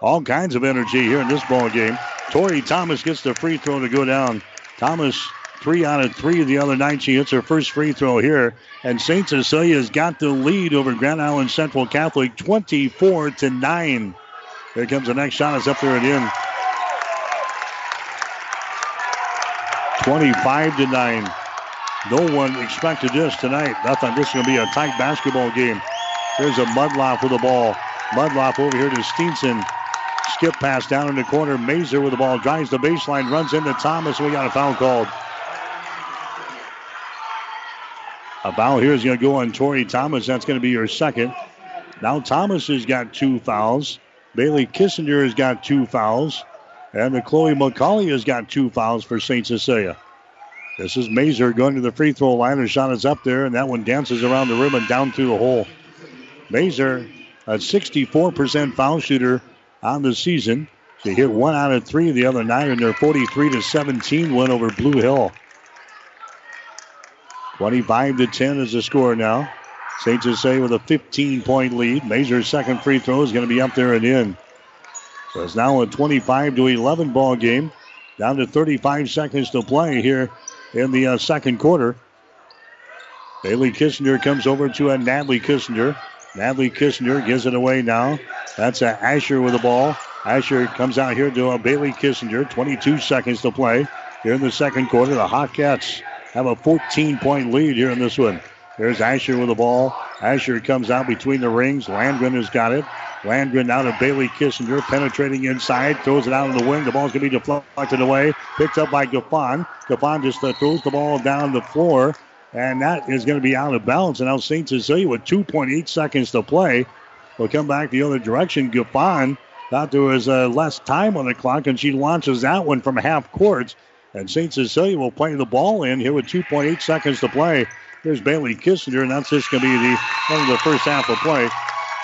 all kinds of energy here in this ball game. Tori Thomas gets the free throw to go down. Thomas three out of three the other night. She hits her first free throw here. And St. Cecilia's got the lead over Grand Island Central Catholic 24 to 9. Here comes the next shot. It's up there and in. 25 to 9. No one expected this tonight. Thought this is going to be a tight basketball game. There's a Mudloff with the ball. Mudloff over here to Steenson. Skip pass down in the corner. Mazer with the ball. Drives the baseline. Runs into Thomas. We got a foul called. A foul here is going to go on Tori Thomas. That's going to be your second. Now Thomas has got two fouls. Bailey Kissinger has got two fouls. And the Chloe McCauley has got two fouls for St. Cecilia. This is Mazer going to the free throw line. Her shot is up there, and that one dances around the rim and down through the hole. Mazer, a 64% foul shooter on the season. She hit one out of three the other night in their 43 to 17 win over Blue Hill. 25 to 10 is the score now. St. Jose with a 15 point lead. Mazer's second free throw is going to be up there and in. So it's now a 25 to 11 ball game. Down to 35 seconds to play here in the uh, second quarter. Bailey Kissinger comes over to a Natalie Kissinger. Natalie Kissinger gives it away now. That's a Asher with the ball. Asher comes out here to a Bailey Kissinger. 22 seconds to play here in the second quarter. The Hawkettes have a 14 point lead here in this one. There's Asher with the ball. Asher comes out between the rings. Landgren has got it. Landgren now to Bailey Kissinger, penetrating inside, throws it out in the wing. The ball's going to be deflected away. Picked up by Gaffon. Gaffon just uh, throws the ball down the floor, and that is going to be out of bounds. And now St. Cecilia with 2.8 seconds to play will come back the other direction. Gaffon thought there was uh, less time on the clock, and she launches that one from half court. And St. Cecilia will play the ball in here with 2.8 seconds to play. There's Bailey Kissinger, and that's just going to be the end of the first half of play.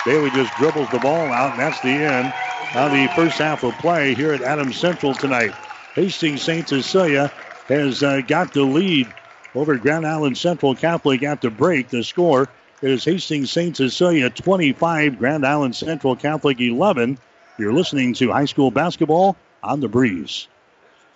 Bailey just dribbles the ball out, and that's the end of the first half of play here at Adams Central tonight. Hastings St. Cecilia has uh, got the lead over Grand Island Central Catholic at the break. The score is Hastings St. Cecilia 25, Grand Island Central Catholic 11. You're listening to high school basketball on the breeze.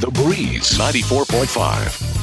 The Breeze 94.5.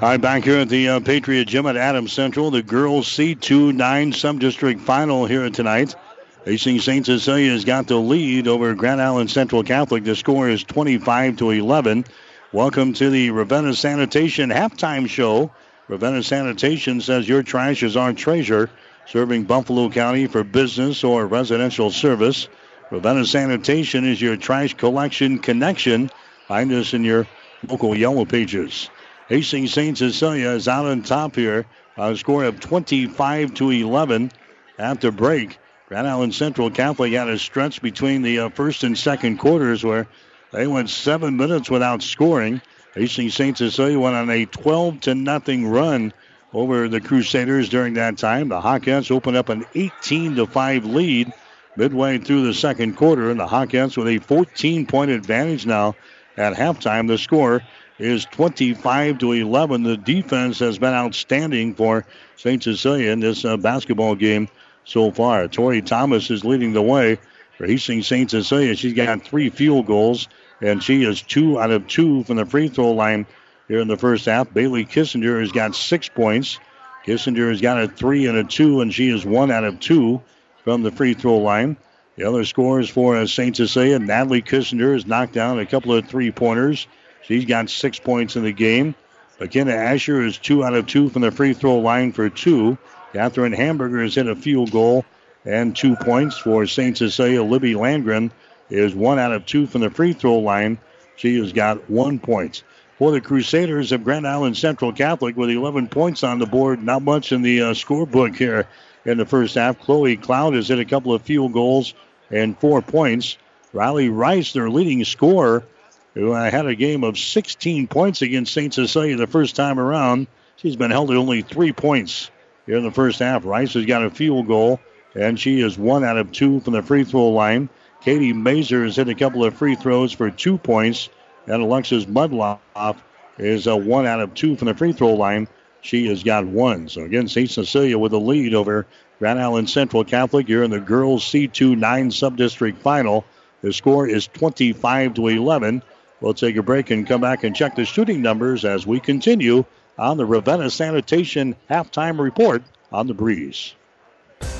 All right, back here at the uh, Patriot Gym at Adams Central, the girls C2 9 sub-district final here tonight. Hastings St. Cecilia has got the lead over Grand Island Central Catholic. The score is 25 to 11. Welcome to the Ravenna Sanitation halftime show. Ravenna Sanitation says your trash is our treasure, serving Buffalo County for business or residential service. Ravenna Sanitation is your trash collection connection. Find us in your local yellow pages. Hastings St. Cecilia is out on top here. A score of 25 to 11 after break. Grand Island Central Catholic had a stretch between the uh, first and second quarters where they went seven minutes without scoring. Hastings St. Cecilia went on a 12 to nothing run over the Crusaders during that time. The Hawkettes opened up an 18 to 5 lead midway through the second quarter, and the Hawkettes with a 14 point advantage now at halftime. The score is 25 to 11. The defense has been outstanding for St. Cecilia in this uh, basketball game so far. Tori Thomas is leading the way for Hastings St. Cecilia. She's got three field goals, and she is two out of two from the free throw line here in the first half. Bailey Kissinger has got six points. Kissinger has got a three and a two, and she is one out of two from the free throw line. The other scores for St. Cecilia, Natalie Kissinger has knocked down a couple of three pointers. She's got six points in the game. McKenna Asher is two out of two from the free throw line for two. Catherine Hamburger has hit a field goal and two points for St. Cecilia. Libby Landgren is one out of two from the free throw line. She has got one point. For the Crusaders of Grand Island Central Catholic with 11 points on the board, not much in the uh, scorebook here in the first half. Chloe Cloud has hit a couple of field goals and four points. Riley Rice, their leading scorer, who had a game of 16 points against St. Cecilia the first time around. She's been held at only three points here in the first half. Rice has got a field goal, and she is one out of two from the free throw line. Katie Mazer has hit a couple of free throws for two points, and Alexis Mudloff is a one out of two from the free throw line. She has got one. So again, St. Cecilia with a lead over Grand Island Central Catholic here in the girls C2 9 sub-district final. The score is 25 to 11. We'll take a break and come back and check the shooting numbers as we continue on the Ravenna Sanitation halftime report on the breeze.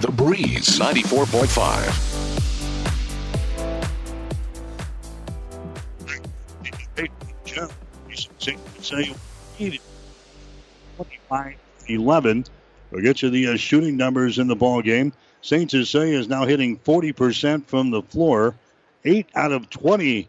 The Breeze 94.5. 25 11. We'll get you the uh, shooting numbers in the ball game. St. Cecilia is now hitting 40% from the floor, 8 out of 20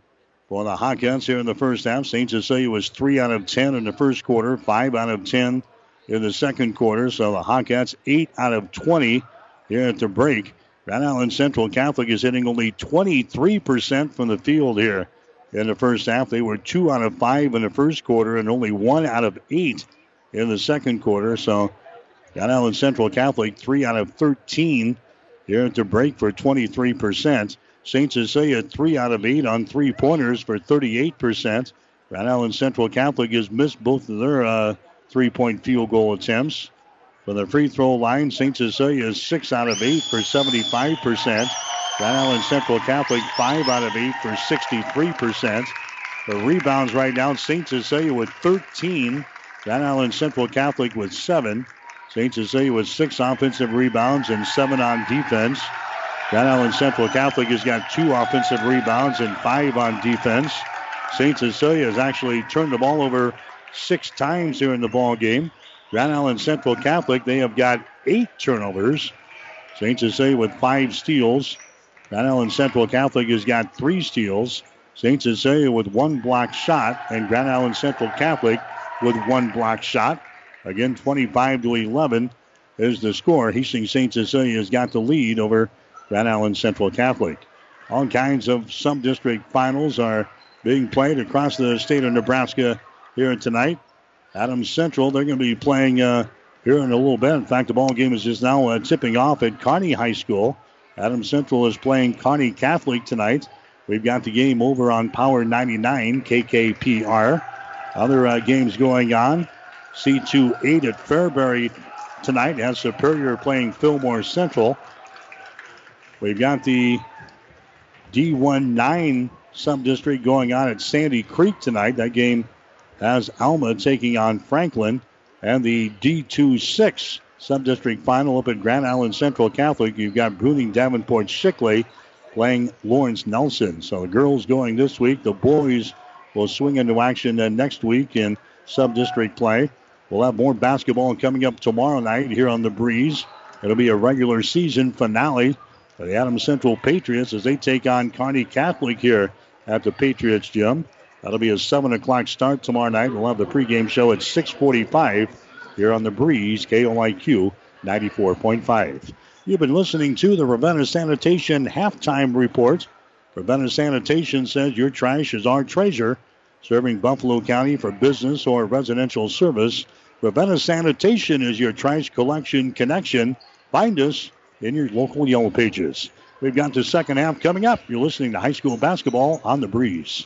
for the Hawkettes here in the first half. St. Cecilia was 3 out of 10 in the first quarter, 5 out of 10 in the second quarter. So the Hawkettes 8 out of 20 here at the break. Grand Central Catholic is hitting only 23% from the field here in the first half. They were 2 out of 5 in the first quarter and only 1 out of 8 in the second quarter. So Grand Central Catholic, 3 out of 13 here at the break for 23%. St. Cecilia, 3 out of 8 on three pointers for 38%. Grand Central Catholic has missed both of their uh, three point field goal attempts. For the free throw line, St. Cecilia is 6 out of 8 for 75%. Grand Island Central Catholic, 5 out of 8 for 63%. The rebounds right now, St. Cecilia with 13. Grand Island Central Catholic with 7. St. Cecilia with 6 offensive rebounds and 7 on defense. Grand Island Central Catholic has got 2 offensive rebounds and 5 on defense. St. Cecilia has actually turned the ball over six times here in the ball game. Grand Island Central Catholic, they have got eight turnovers. St. Cecilia with five steals. Grand Island Central Catholic has got three steals. St. Cecilia with one block shot, and Grand Island Central Catholic with one block shot. Again, 25 to 11 is the score. Hastings St. Cecilia has got the lead over Grand Island Central Catholic. All kinds of sub-district finals are being played across the state of Nebraska here tonight. Adams Central, they're going to be playing uh, here in a little bit. In fact, the ball game is just now uh, tipping off at Kearney High School. Adams Central is playing Kearney Catholic tonight. We've got the game over on Power 99 KKPR. Other uh, games going on. C2 8 at Fairbury tonight has Superior playing Fillmore Central. We've got the D1 9 sub district going on at Sandy Creek tonight. That game has Alma taking on Franklin. And the D2 6 sub district final up at Grand Island Central Catholic. You've got Bruning Davenport Shickley playing Lawrence Nelson. So the girls going this week. The boys will swing into action uh, next week in sub district play. We'll have more basketball coming up tomorrow night here on the Breeze. It'll be a regular season finale for the Adams Central Patriots as they take on Kearney Catholic here at the Patriots Gym. That'll be a 7 o'clock start tomorrow night. We'll have the pregame show at 645 here on the Breeze, KOIQ 94.5. You've been listening to the Ravenna Sanitation Halftime Report. Ravenna Sanitation says your trash is our treasure, serving Buffalo County for business or residential service. Ravenna Sanitation is your trash collection connection. Find us in your local Yellow Pages. We've got the second half coming up. You're listening to high school basketball on the breeze.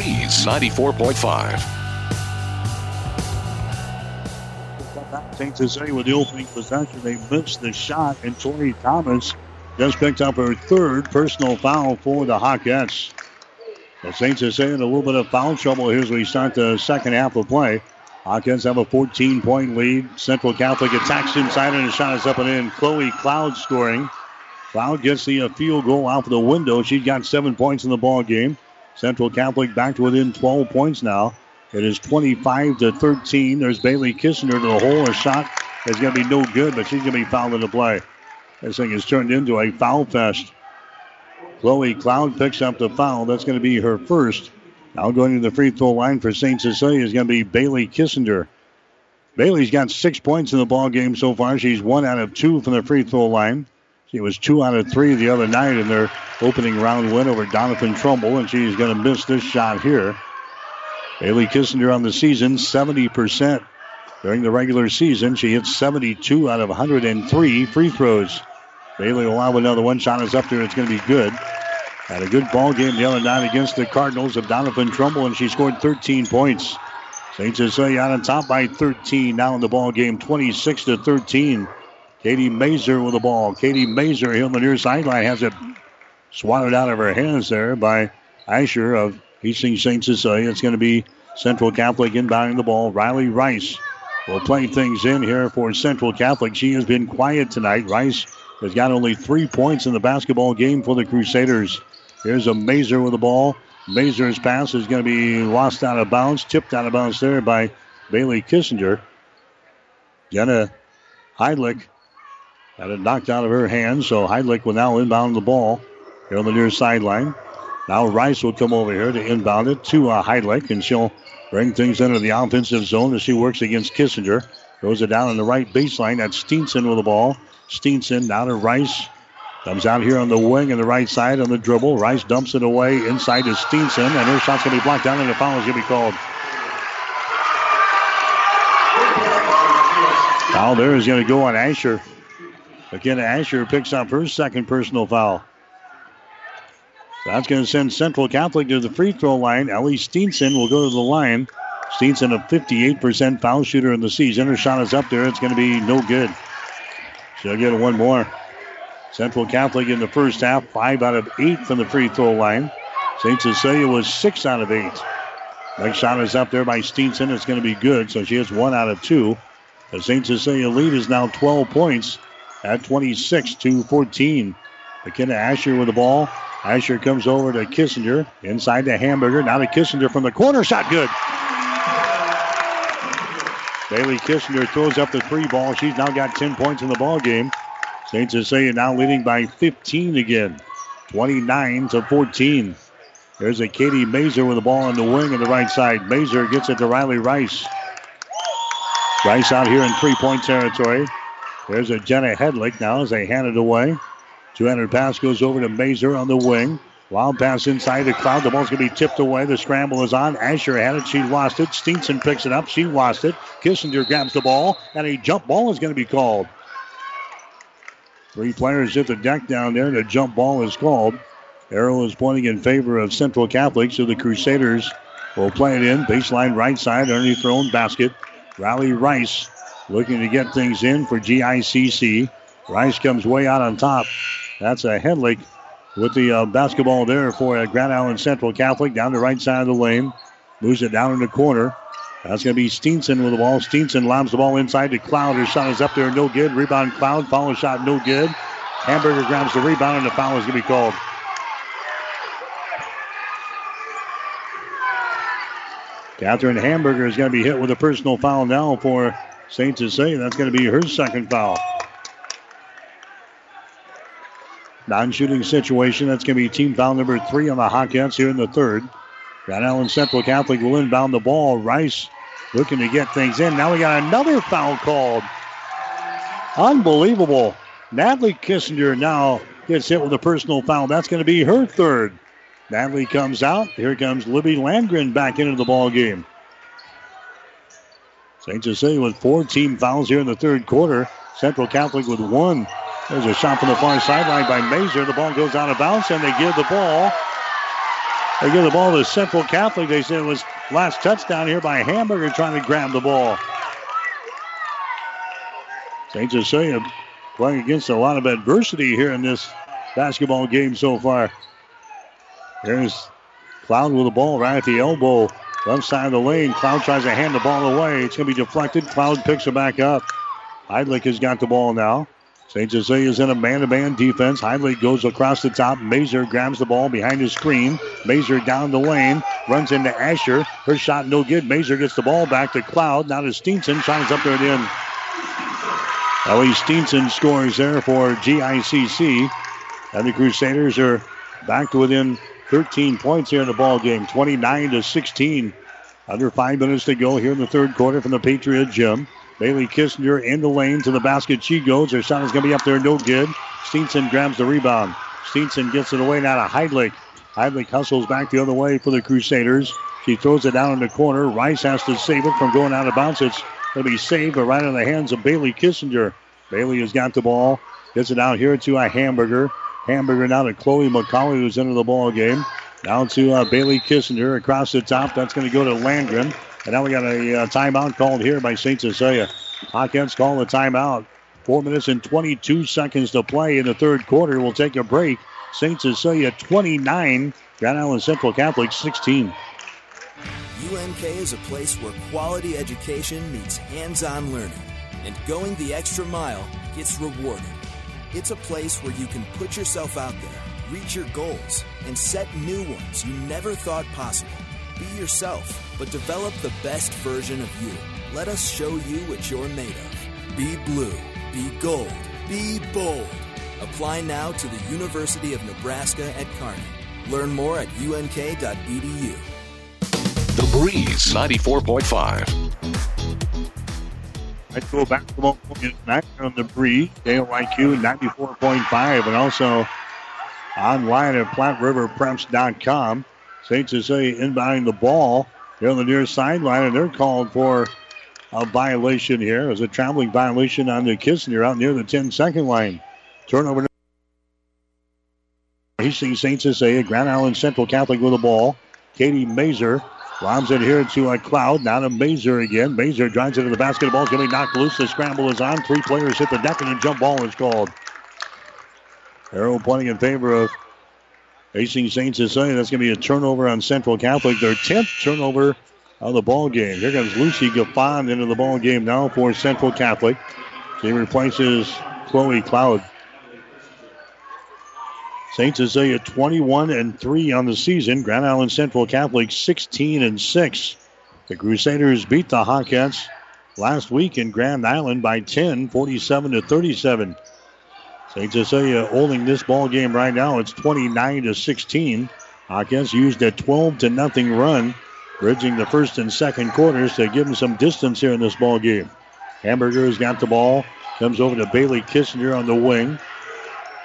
Breeze 94.5. St. Cecilia with the opening possession. They missed the shot, and Tori Thomas just picked up her third personal foul for the Hawkettes. The Saints are saying a little bit of foul trouble here as we start the second half of play. Hawkettes have a 14 point lead. Central Catholic attacks inside and the shot is up and in. Chloe Cloud scoring. Cloud gets the uh, field goal out of the window. She's got seven points in the ball game. Central Catholic back to within 12 points now. It is 25 to 13. There's Bailey Kissinger to the hole. Her shot is going to be no good, but she's going to be fouled in the play. This thing has turned into a foul fest. Chloe Cloud picks up the foul. That's going to be her first. Now going to the free throw line for St. Cecilia is going to be Bailey Kissinger. Bailey's got six points in the ball game so far. She's one out of two from the free throw line. She was two out of three the other night in their opening round win over Doniphan Trumbull, and she's going to miss this shot here. Bailey Kissinger on the season, 70%. During the regular season, she hit 72 out of 103 free throws. Bailey will have another one. Shot is up there. It's going to be good. Had a good ball game the other night against the Cardinals of Doniphan Trumbull, and she scored 13 points. St. Cecilia uh, out on top by 13 now in the ball game, 26 to 13. Katie Mazer with the ball. Katie Mazer here on the near sideline has it swatted out of her hands there by Asher of Hastings St. Cecilia. It's going to be Central Catholic inbounding the ball. Riley Rice will play things in here for Central Catholic. She has been quiet tonight. Rice has got only three points in the basketball game for the Crusaders. Here's a Mazer with the ball. Mazer's pass is going to be lost out of bounds, tipped out of bounds there by Bailey Kissinger. Jenna Heidlich had it knocked out of her hands, so Heidlich will now inbound the ball here on the near sideline. Now Rice will come over here to inbound it to uh, Heidlich, and she'll bring things into the offensive zone as she works against Kissinger. Throws it down on the right baseline. That's Steenson with the ball. Steenson down to Rice. Comes out here on the wing and the right side on the dribble. Rice dumps it away inside to Steenson, and her shot's going to be blocked down, and the foul is going to be called. Foul there is going to go on Asher. Again, Asher picks up her second personal foul. That's going to send Central Catholic to the free throw line. Ellie Steenson will go to the line. Steenson, a 58% foul shooter in the season. Her shot is up there. It's going to be no good. She'll get one more. Central Catholic in the first half, five out of eight from the free throw line. St. Cecilia was six out of eight. Next shot is up there by Steenson. It's going to be good, so she has one out of two. The St. Cecilia lead is now 12 points at 26 to 14. McKenna Asher with the ball. Asher comes over to Kissinger. Inside to Hamburger. Now to Kissinger from the corner. Shot good. Bailey Kissinger throws up the three ball. She's now got 10 points in the ball game. St. Cecilia now leading by 15 again. 29 to 14. There's a Katie Mazer with the ball on the wing on the right side. Mazer gets it to Riley Rice. Rice out here in three-point territory. There's a Jenna Hedlick now as they hand it away. 200 pass goes over to Mazer on the wing. Wild pass inside the crowd. The ball's going to be tipped away. The scramble is on. Asher had it. She lost it. Steenson picks it up. She lost it. Kissinger grabs the ball, and a jump ball is going to be called. Three players hit the deck down there, and a jump ball is called. Arrow is pointing in favor of Central Catholic, so the Crusaders will play it in. Baseline right side underneath their own basket. Riley Rice looking to get things in for GICC. Rice comes way out on top. That's a Hedlick with the uh, basketball there for uh, Grand Island Central Catholic down the right side of the lane. Moves it down in the corner. That's going to be Steenson with the ball. Steenson lobs the ball inside to Cloud. Her shot is up there, no good. Rebound Cloud. Follow shot, no good. Hamburger grabs the rebound, and the foul is going to be called. Catherine Hamburger is going to be hit with a personal foul now for St. Cecilia. That's going to be her second foul. Non-shooting situation. That's going to be team foul number three on the Hawkettes here in the third. Grand Island Central Catholic will inbound the ball. Rice looking to get things in. Now we got another foul called. Unbelievable. Natalie Kissinger now gets hit with a personal foul. That's going to be her third. Natalie comes out. Here comes Libby Landgren back into the ball game. St. Cecilia with four team fouls here in the third quarter. Central Catholic with one. There's a shot from the far sideline by Mazer. The ball goes out of bounds, and they give the ball. They give the ball to Central Catholic. They said it was last touchdown here by Hamburger trying to grab the ball. St. Cecilia playing against a lot of adversity here in this basketball game so far. There's Cloud with the ball right at the elbow. Left side of the lane. Cloud tries to hand the ball away. It's going to be deflected. Cloud picks it back up. Heidlich has got the ball now. St. Jose is in a man-to-man defense. Heidlich goes across the top. Mazer grabs the ball behind his screen. Mazer down the lane. Runs into Asher. Her shot no good. Mazer gets the ball back to Cloud. Now to Steenson. Shot up there at the end. Ellie Steenson scores there for GICC. And the Crusaders are back to within 13 points here in the ball game, 29 to 16. Under five minutes to go here in the third quarter from the Patriot gym. Bailey Kissinger in the lane to the basket. She goes. Her shot is going to be up there, no good. Steenson grabs the rebound. Steenson gets it away now to Heidlich. Heidlich hustles back the other way for the Crusaders. She throws it down in the corner. Rice has to save it from going out of bounds. It's going to be saved, but right in the hands of Bailey Kissinger. Bailey has got the ball. Gets it out here to a hamburger. Hamburger now to Chloe McCauley, who's into the ball game. Now to uh, Bailey Kissinger across the top. That's going to go to Landgren. And now we got a uh, timeout called here by St. Cecilia. Hawkettes call the timeout. Four minutes and 22 seconds to play in the third quarter. We'll take a break. St. Cecilia 29, Grand Island Central Catholic 16. UNK is a place where quality education meets hands on learning, and going the extra mile gets rewarded. It's a place where you can put yourself out there, reach your goals, and set new ones you never thought possible. Be yourself, but develop the best version of you. Let us show you what you're made of. Be blue, be gold, be bold. Apply now to the University of Nebraska at Kearney. Learn more at unk.edu. The Breeze 94.5. Let's go basketball tonight on the Breeze, KOIQ 94.5, and also online at PlatteRiverPreps.com. St. Cecilia inbounding the ball. They're on the near sideline, and they're called for a violation here. Was a traveling violation on the Kissinger out near the 10 second line. Turnover. Hastings St. Cecilia, Grand Island Central Catholic with the ball. Katie Mazer Lobs it here to a Cloud. Now to Mazer again. Mazer drives into the basket. Ball's going to be knocked loose. The scramble is on. Three players hit the deck and a jump ball is called. Arrow pointing in favor of Hastings St. Cecilia. That's going to be a turnover on Central Catholic. Their 10th turnover of the ball game. Here comes Lucy Gaffon into the ball game now for Central Catholic. She replaces Chloe Cloud. St. Cecilia 21 and 3 on the season. Grand Island Central Catholic 16 and 6. The Crusaders beat the Hawkettes last week in Grand Island by 10, 47 to 37. St. Cecilia holding this ball game right now. It's 29 to 16. Hawkettes used a 12 to nothing run, bridging the first and second quarters to give them some distance here in this ball game. Hamburger has got the ball, comes over to Bailey Kissinger on the wing.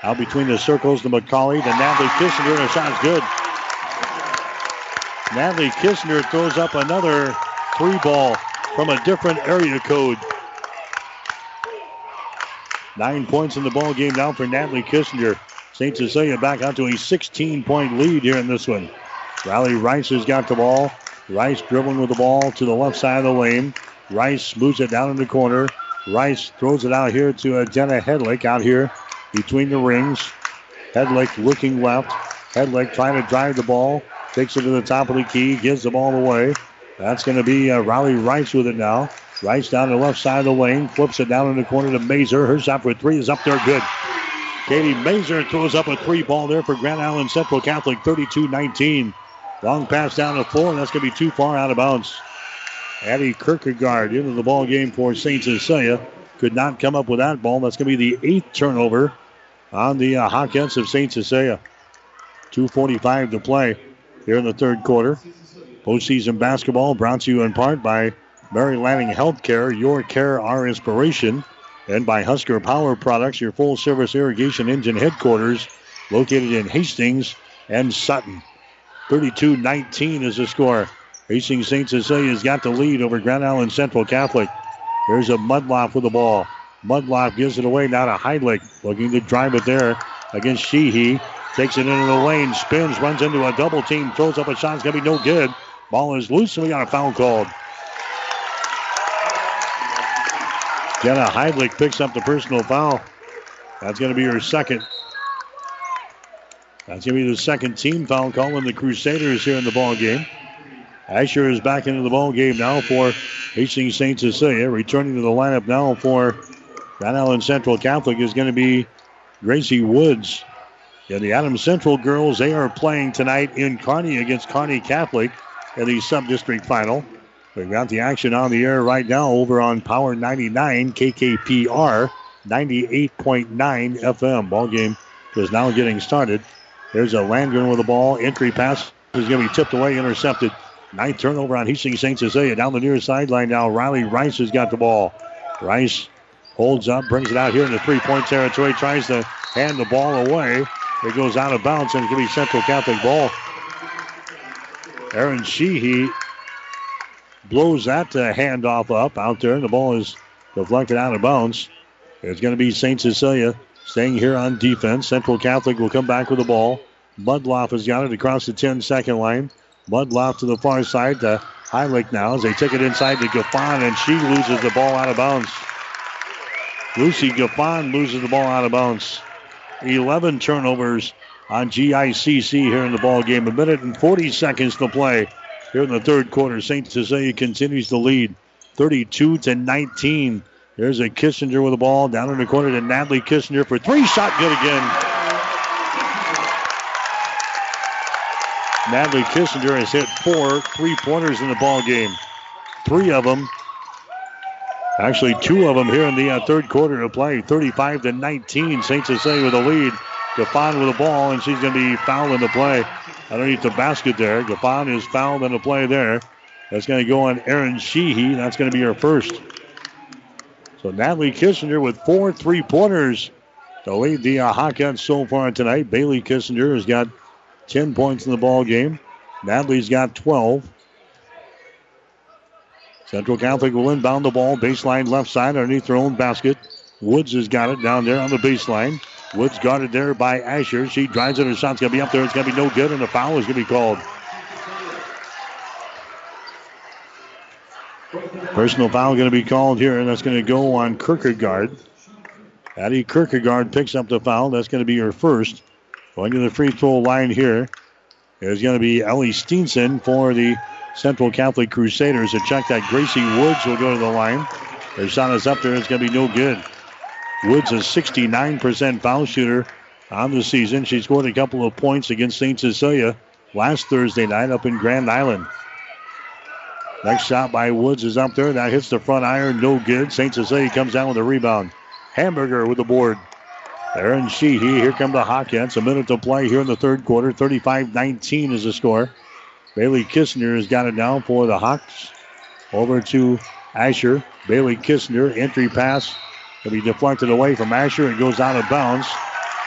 Out between the circles to McCauley to Natalie Kissinger, and the shot's good. Natalie Kissinger throws up another three ball from a different area code. Nine points in the ball game now for Natalie Kissinger. St. Cecilia back out to a 16 point lead here in this one. Riley Rice has got the ball. Rice dribbling with the ball to the left side of the lane. Rice moves it down in the corner. Rice throws it out here to uh, Jenna Heidlich out here between the rings. Heidlich looking left. Heidlich trying to drive the ball. Takes it to the top of the key. Gives the ball away. That's going to be uh, Riley Rice with it now. Rice down the left side of the lane. Flips it down in the corner to Mazer. Her shot for three is up there good. Katie Mazer throws up a three ball there for Grand Island Central Catholic 32 19. Long pass down the floor, and that's going to be too far out of bounds. Addie Kierkegaard into the ball game for St. Cecilia. Could not come up with that ball. That's going to be the eighth turnover on the uh, Hawkettes of St. Cecilia. 2.45 to play here in the third quarter. Postseason basketball brought to you in part by Mary Lanning Healthcare, your care, our inspiration, and by Husker Power Products, your full service irrigation engine headquarters, located in Hastings and Sutton. 32 19 is the score. Hastings St. Cecilia's got the lead over Grand Island Central Catholic. There's a Mudloff with the ball. Mudloff gives it away now to Heidlich, looking to drive it there against Sheehy. Takes it into the lane, spins, runs into a double team, throws up a shot. It's going to be no good. Ball is loose, and we got a foul called. Jenna Heidlich picks up the personal foul. That's going to be her second. That's going to be the second team foul call in the Crusaders here in the ball game. Asher is back into the ball game now for Hastings St. Cecilia. Returning to the lineup now for Grand Island Central Catholic is going to be Gracie Woods. And the Adams Central girls, they are playing tonight in Kearney against Kearney Catholic in the sub-district final. We've got the action on the air right now over on Power 99 KKPR 98.9 FM. Ball game is now getting started. There's a Landgren with the ball. Entry pass is going to be tipped away, intercepted. Ninth turnover on Hastings St. Cecilia. Down the near sideline now. Riley Rice has got the ball. Rice holds up, brings it out here in the three-point territory, tries to hand the ball away. It goes out of bounds and it can be Central Catholic ball. Aaron Sheehy blows that uh, handoff up out there, and the ball is deflected out of bounds. It's going to be St. Cecilia staying here on defense. Central Catholic will come back with the ball. Mudloff has got it across the 10 second line. Mudloff to the far side to Heilig now as they take it inside to Gaffon, and she loses the ball out of bounds. Lucy Gaffon loses the ball out of bounds. 11 turnovers on GICC here in the ball game. A minute and 40 seconds to play here in the third quarter. St. Cecilia continues to lead 32 to 19. There's a Kissinger with the ball down in the corner to Natalie Kissinger for three. Shot good again. Natalie Kissinger has hit four three pointers in the ball game. Three of them, actually two of them here in the uh, third quarter of play. 35 to 19. St. Cecilia with a lead. Gaffon with the ball, and she's going to be fouled in the play underneath the basket there. Gaffon is fouled in the play there. That's going to go on Aaron Sheehy. That's going to be her first. So Natalie Kissinger with four three pointers to lead the uh, Hawkeyes so far tonight. Bailey Kissinger has got 10 points in the ball game. Natalie's got 12. Central Catholic will inbound the ball, baseline left side underneath their own basket. Woods has got it down there on the baseline. Woods guarded there by Asher. She drives it. Her shot's going to be up there. It's going to be no good, and a foul is going to be called. Personal foul going to be called here, and that's going to go on Kierkegaard. Addie Kierkegaard picks up the foul. That's going to be her first. Going to the free throw line here is going to be Ellie Steenson for the Central Catholic Crusaders. A check that Gracie Woods will go to the line. Her shot is up there. It's going to be no good. Woods is a 69% foul shooter on the season. She scored a couple of points against St. Cecilia last Thursday night up in Grand Island. Next shot by Woods is up there. That hits the front iron. No good. St. Cecilia comes down with a rebound. Hamburger with the board. Aaron Sheehy. Here come the Hawkettes. A minute to play here in the third quarter. 35 19 is the score. Bailey Kissinger has got it down for the Hawks. Over to Asher. Bailey Kissinger, Entry pass will be deflected away from Asher. It goes out of bounds.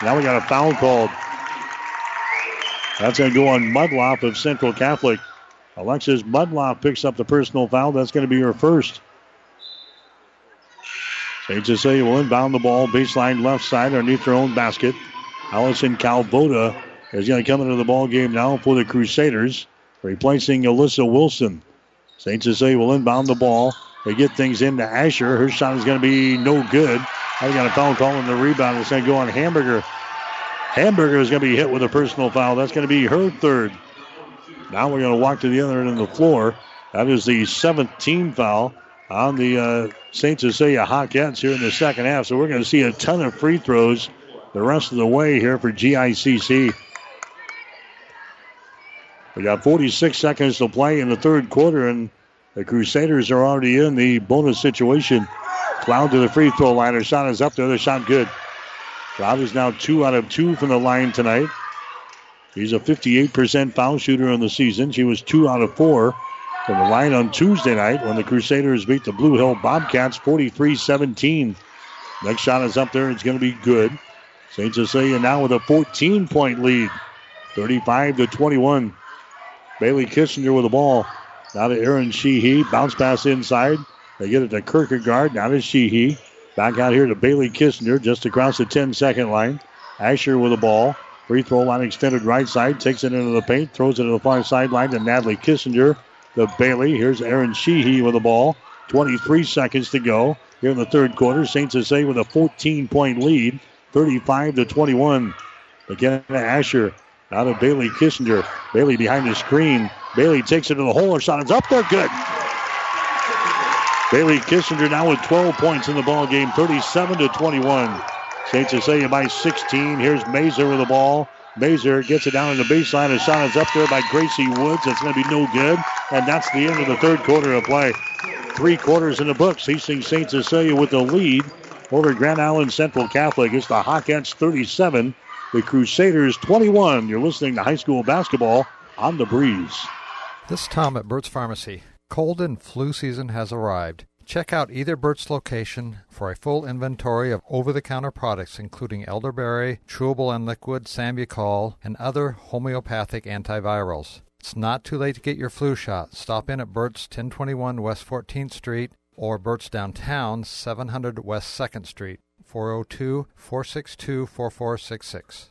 Now we got a foul called. That's going to go on Mudloff of Central Catholic. Alexis Mudloff picks up the personal foul. That's going to be her first. St. Cecilia will inbound the ball baseline left side underneath their own basket. Allison Calvoda is going to come into the ball game now for the Crusaders, replacing Alyssa Wilson. St. Cecilia will inbound the ball. They get things into Asher. Her shot is going to be no good. I got a foul call on the rebound. It's going to go on Hamburger. Hamburger is going to be hit with a personal foul. That's going to be her third. Now we're going to walk to the other end of the floor. That is the 17th foul on the uh, St. Cecilia Hawkettes here in the second half. So we're going to see a ton of free throws the rest of the way here for GICC. We got 46 seconds to play in the third quarter, and the Crusaders are already in the bonus situation. Cloud to the free throw line. Her shot is up there. The shot good. Cloud is now two out of two from the line tonight. He's a 58% foul shooter in the season. She was two out of four from the line on Tuesday night when the Crusaders beat the Blue Hill Bobcats 43 17. Next shot is up there. It's going to be good. St. Cecilia now with a 14 point lead, 35 to 21. Bailey Kissinger with the ball. Now to Aaron Sheehy. Bounce pass inside. They get it to Kierkegaard. Now to Sheehy. Back out here to Bailey Kissinger just across the 10 second line. Asher with the ball. Free throw line extended right side. Takes it into the paint. Throws it to the far sideline to Natalie Kissinger. The Bailey. Here's Aaron Sheehy with the ball. 23 seconds to go here in the third quarter. St. Cecilia with a 14 point lead. 35 to 21. Again Asher. Now to Bailey Kissinger. Bailey behind the screen. Bailey takes it to the hole. Her shot is up there. Good. Bailey Kissinger now with 12 points in the ball game, 37 to 21. St. Cecilia by 16. Here's Mazer with the ball. Mazer gets it down in the baseline. A shot is up there by Gracie Woods. It's going to be no good. And that's the end of the third quarter of play. Three quarters in the books. He's Hastings St. Cecilia with the lead over Grand Island Central Catholic. It's the Hawkettes 37, the Crusaders 21. You're listening to high school basketball on the breeze. This is Tom at Burt's Pharmacy. Cold and flu season has arrived. Check out either Burt's location for a full inventory of over-the-counter products including elderberry, chewable and liquid, Sambucol, and other homeopathic antivirals. It's not too late to get your flu shot. Stop in at Burt's 1021 West 14th Street or Burt's Downtown 700 West 2nd Street. 402 462 4466.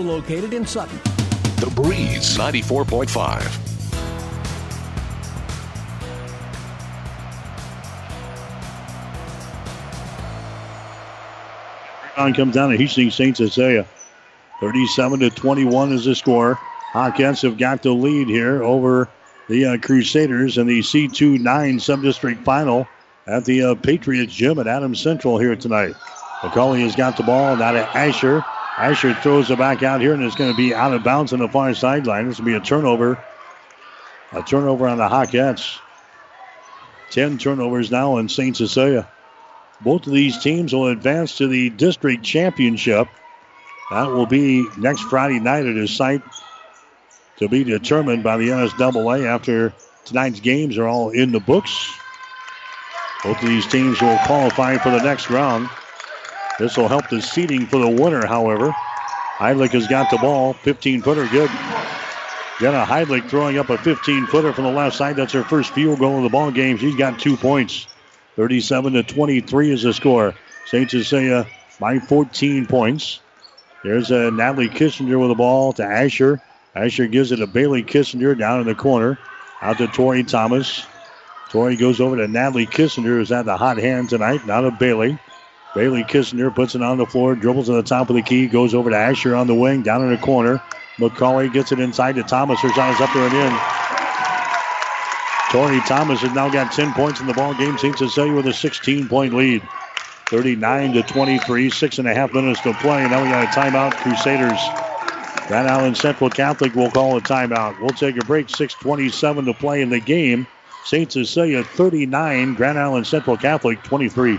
located in Sutton. The Breeze 94.5. Rebound comes down to Hastings St. Cecilia. 37 to 21 is the score. Hawkettes have got the lead here over the uh, Crusaders in the C2 9 subdistrict final at the uh, Patriots Gym at Adams Central here tonight. McCauley has got the ball now to Asher. Asher throws it back out here, and it's going to be out of bounds on the far sideline. This will be a turnover. A turnover on the Hawkettes. 10 turnovers now in St. Cecilia. Both of these teams will advance to the district championship. That will be next Friday night at his site to be determined by the NSAA after tonight's games are all in the books. Both of these teams will qualify for the next round. This will help the seeding for the winner, however. Heidlich has got the ball. 15 footer, good. Jenna Heidlich throwing up a 15 footer from the left side. That's her first field goal of the ball game. She's got two points. 37 to 23 is the score. St. Cecilia by 14 points. There's a Natalie Kissinger with the ball to Asher. Asher gives it to Bailey Kissinger down in the corner. Out to Tori Thomas. Tori goes over to Natalie Kissinger, who's at the hot hand tonight. Now to Bailey. Bailey Kissinger puts it on the floor, dribbles to the top of the key, goes over to Asher on the wing, down in the corner. McCauley gets it inside to Thomas. Her shot is up there and in. Tori Thomas has now got 10 points in the ball game. St. Cecilia with a 16 point lead. 39 to 23, six and a half minutes to play. Now we got a timeout. Crusaders. Grand Island Central Catholic will call a timeout. We'll take a break. 6:27 to play in the game. St. Cecilia 39, Grand Island Central Catholic 23.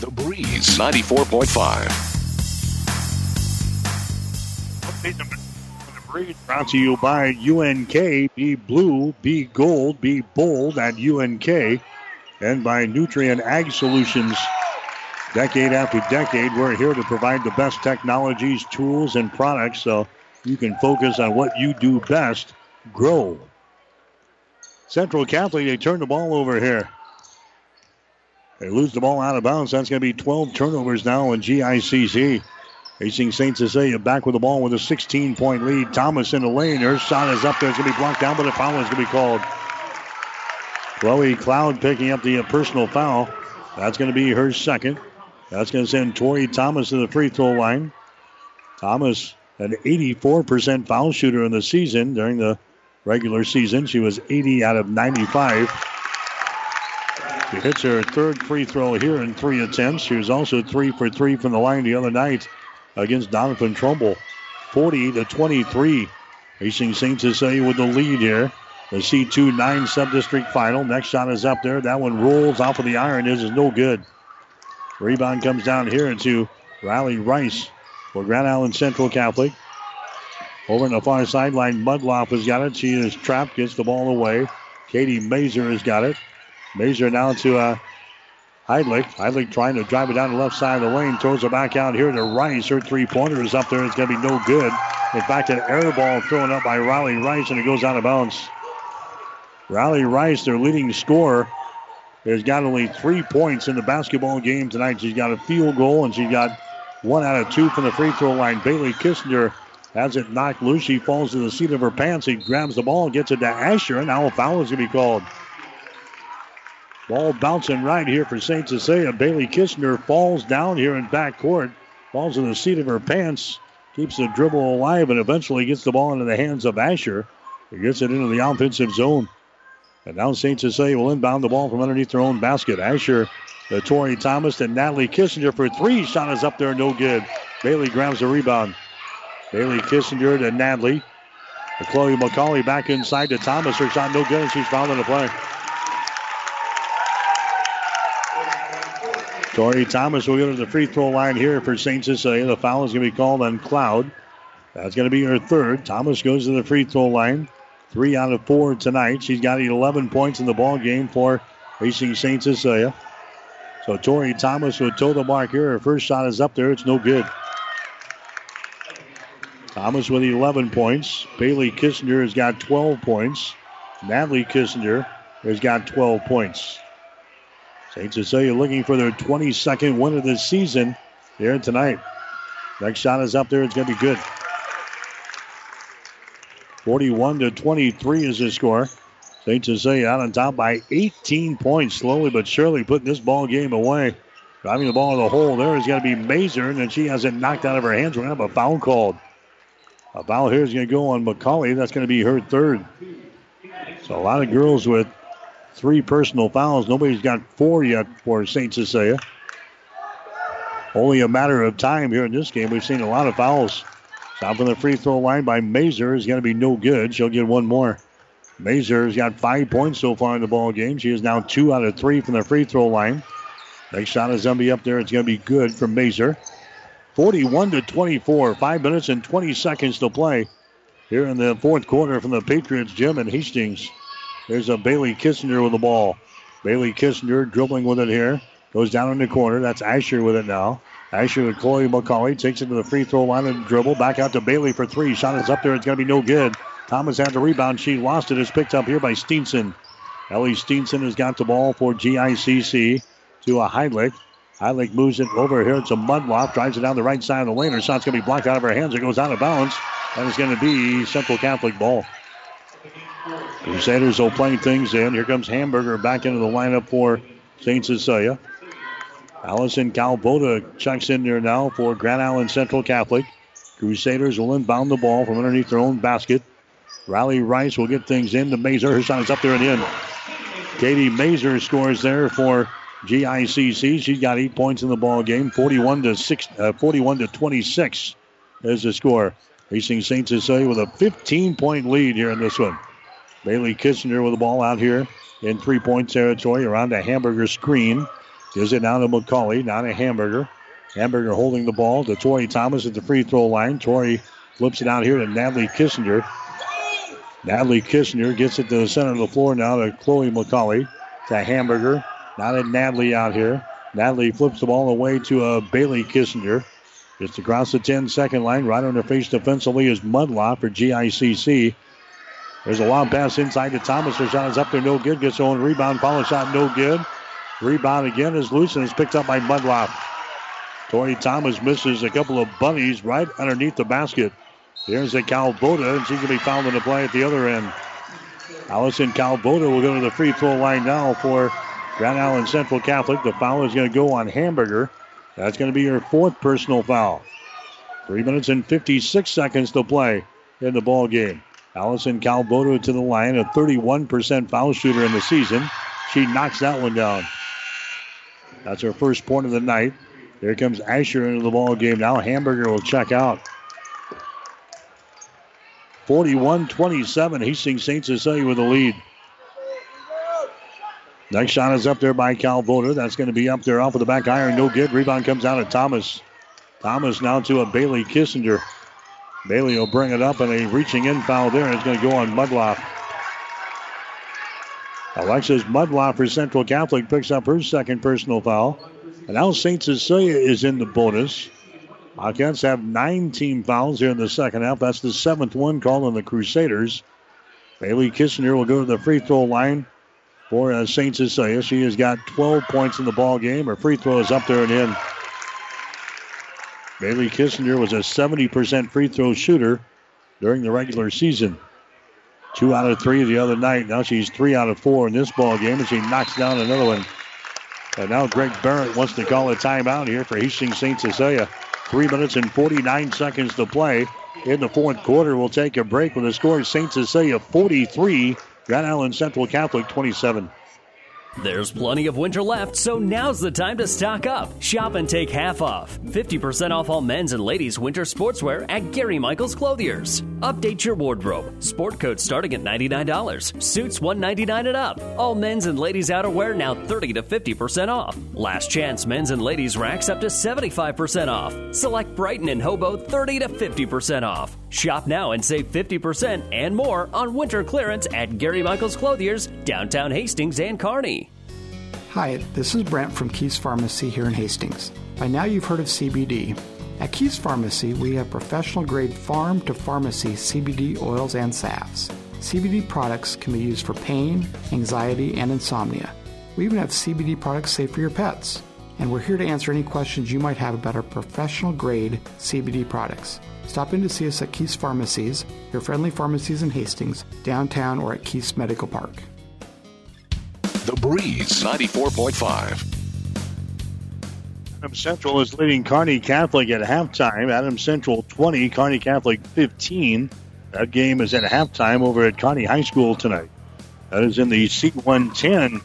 The Breeze 94.5. The Breeze, Brought to you by UNK. Be blue, be gold, be bold at UNK. And by Nutrien Ag Solutions. Decade after decade, we're here to provide the best technologies, tools, and products so you can focus on what you do best grow. Central Catholic, they turn the ball over here. They lose the ball out of bounds. That's going to be 12 turnovers now in GICC. Hastings St. Cecilia back with the ball with a 16 point lead. Thomas in the lane. Her shot is up there. It's going to be blocked down, but a foul is going to be called. Chloe Cloud picking up the personal foul. That's going to be her second. That's going to send Tori Thomas to the free throw line. Thomas, an 84% foul shooter in the season during the regular season. She was 80 out of 95. She hits her third free throw here in three attempts. She was also three for three from the line the other night against Doniphan Trumbull. 40 to 23. Hastings St. Cecilia with the lead here. The C2 9 sub-district final. Next shot is up there. That one rolls off of the iron. Is is no good. Rebound comes down here into Riley Rice for Grand Island Central Catholic. Over on the far sideline, Mudloff has got it. She is trapped, gets the ball away. Katie Mazer has got it. Mazer now to uh, Heidlich. Heidlich trying to drive it down the left side of the lane. Throws it back out here to Rice. Her three-pointer is up there. It's going to be no good. In fact, an air ball thrown up by Riley Rice, and it goes out of bounds. Riley Rice, their leading scorer, has got only three points in the basketball game tonight. She's got a field goal, and she got one out of two from the free throw line. Bailey Kissinger has it knocked loose. She falls to the seat of her pants. He grabs the ball, gets it to Asher, and now a foul is going to be called. Ball bouncing right here for St. Cecilia. Bailey Kissinger falls down here in back court, falls in the seat of her pants, keeps the dribble alive, and eventually gets the ball into the hands of Asher. He gets it into the offensive zone. And now St. Cecilia will inbound the ball from underneath their own basket. Asher to Tori Thomas and Natalie Kissinger for three. Shot is up there, no good. Bailey grabs the rebound. Bailey Kissinger to Natalie. Chloe McCauley back inside to Thomas. Her shot no good, and she's fouled in the play. Tori Thomas will go to the free throw line here for St. Cecilia. The foul is going to be called on Cloud. That's going to be her third. Thomas goes to the free throw line. Three out of four tonight. She's got 11 points in the ball game for Hastings St. Cecilia. So Tori Thomas will toe the mark here. Her first shot is up there. It's no good. Thomas with 11 points. Bailey Kissinger has got 12 points. Natalie Kissinger has got 12 points. St. Cecilia looking for their 22nd win of the season here tonight. Next shot is up there. It's going to be good. 41 to 23 is the score. St. Cecilia out on top by 18 points, slowly but surely putting this ball game away. Driving the ball in the hole there is going to be Mazer, and then she has it knocked out of her hands. We're going to have a foul called. A foul here is going to go on McCauley. That's going to be her third. So a lot of girls with three personal fouls. Nobody's got four yet for St. Cecilia. Only a matter of time here in this game. We've seen a lot of fouls. Shot from the free throw line by Mazer is going to be no good. She'll get one more. Mazer has got five points so far in the ball game. She is now two out of three from the free throw line. Next shot is going to be up there. It's going to be good from Mazer. 41 to 24. Five minutes and 20 seconds to play here in the fourth quarter from the Patriots gym in Hastings. There's a Bailey Kissinger with the ball. Bailey Kissinger dribbling with it here. Goes down in the corner. That's Asher with it now. Asher with Chloe McCauley takes it to the free throw line and dribble. Back out to Bailey for three. Shot is up there. It's going to be no good. Thomas had the rebound. She lost it. It's picked up here by Steenson. Ellie Steenson has got the ball for GICC to a Heidlich. Heidlich moves it over here. It's a Mudloff. Drives it down the right side of the lane. Her shot's going to be blocked out of her hands. It goes out of bounds. And it's going to be Central Catholic ball. Crusaders will play things in. Here comes Hamburger back into the lineup for St. Cecilia. Allison Calvoda checks in there now for Grand Island Central Catholic. Crusaders will inbound the ball from underneath their own basket. Riley Rice will get things in to Mazer. Her shot is up there and in. Katie Mazer scores there for GICC. She's got eight points in the ball game. 41 to six, uh, 41 to 26 is the score. Hastings St. Cecilia with a 15 point lead here in this one. Bailey Kissinger with the ball out here in three point territory around the hamburger screen. Gives it now to McCauley, now to Hamburger. Hamburger holding the ball to Tori Thomas at the free throw line. Tori flips it out here to Natalie Kissinger. Natalie Kissinger gets it to the center of the floor now to Chloe McCauley. To Hamburger. Now to Natalie out here. Natalie flips the ball away to uh, Bailey Kissinger. Just across the 10 second line, right on her face defensively is Mudloff for GICC. There's a long pass inside to Thomas. Her shot is up there, no good. Gets on rebound, follow shot, no good. Rebound again is loose and is picked up by Mudloff. Tori Thomas misses a couple of bunnies right underneath the basket. Here's a Calvoda, and she's going to be fouled in the play at the other end. Allison Calvoda will go to the free throw line now for Grand Island Central Catholic. The foul is going to go on Hamburger. That's going to be her fourth personal foul. Three minutes and 56 seconds to play in the ball game. Allison Calvoda to the line, a 31% foul shooter in the season. She knocks that one down. That's her first point of the night. Here comes Asher into the ball game now. Hamburger will check out. 41-27. Hastings St. Cecilia with the lead. Next shot is up there by Calvoda. That's going to be up there off of the back iron. No good. Rebound comes out of Thomas. Thomas now to a Bailey Kissinger. Bailey will bring it up and a reaching in foul there. It's going to go on Mudloff. Alexis Mudloff for Central Catholic picks up her second personal foul. And now St. Cecilia is in the bonus. Hawkettes have nine team fouls here in the second half. That's the seventh one called on the Crusaders. Bailey Kissinger will go to the free throw line for uh, St. Cecilia. She has got 12 points in the ball game. Her free throw is up there and in. Bailey Kissinger was a 70% free throw shooter during the regular season. Two out of three the other night. Now she's three out of four in this ball game, and she knocks down another one. And now Greg Barrett wants to call a timeout here for Hastings St. Cecilia. Three minutes and 49 seconds to play in the fourth quarter. We'll take a break with the score St. Cecilia 43, Grand Island Central Catholic 27. There's plenty of winter left, so now's the time to stock up. Shop and take half off. 50% off all men's and ladies' winter sportswear at Gary Michaels Clothiers. Update your wardrobe. Sport coats starting at $99. Suits 199 and up. All men's and ladies' outerwear now 30 to 50% off. Last chance men's and ladies' racks up to 75% off. Select Brighton and Hobo 30 to 50% off. Shop now and save 50% and more on winter clearance at Gary Michaels Clothiers, downtown Hastings and Kearney. Hi, this is Brent from Keith's Pharmacy here in Hastings. By now you've heard of CBD. At Keith's Pharmacy, we have professional grade farm to pharmacy CBD oils and salves. CBD products can be used for pain, anxiety, and insomnia. We even have CBD products safe for your pets. And we're here to answer any questions you might have about our professional grade CBD products. Stop in to see us at Keith's Pharmacies, your friendly pharmacies in Hastings, downtown, or at Keith's Medical Park. The Breeze 94.5. Adams Central is leading Kearney Catholic at halftime. Adams Central 20, Kearney Catholic 15. That game is at halftime over at Kearney High School tonight. That is in the C110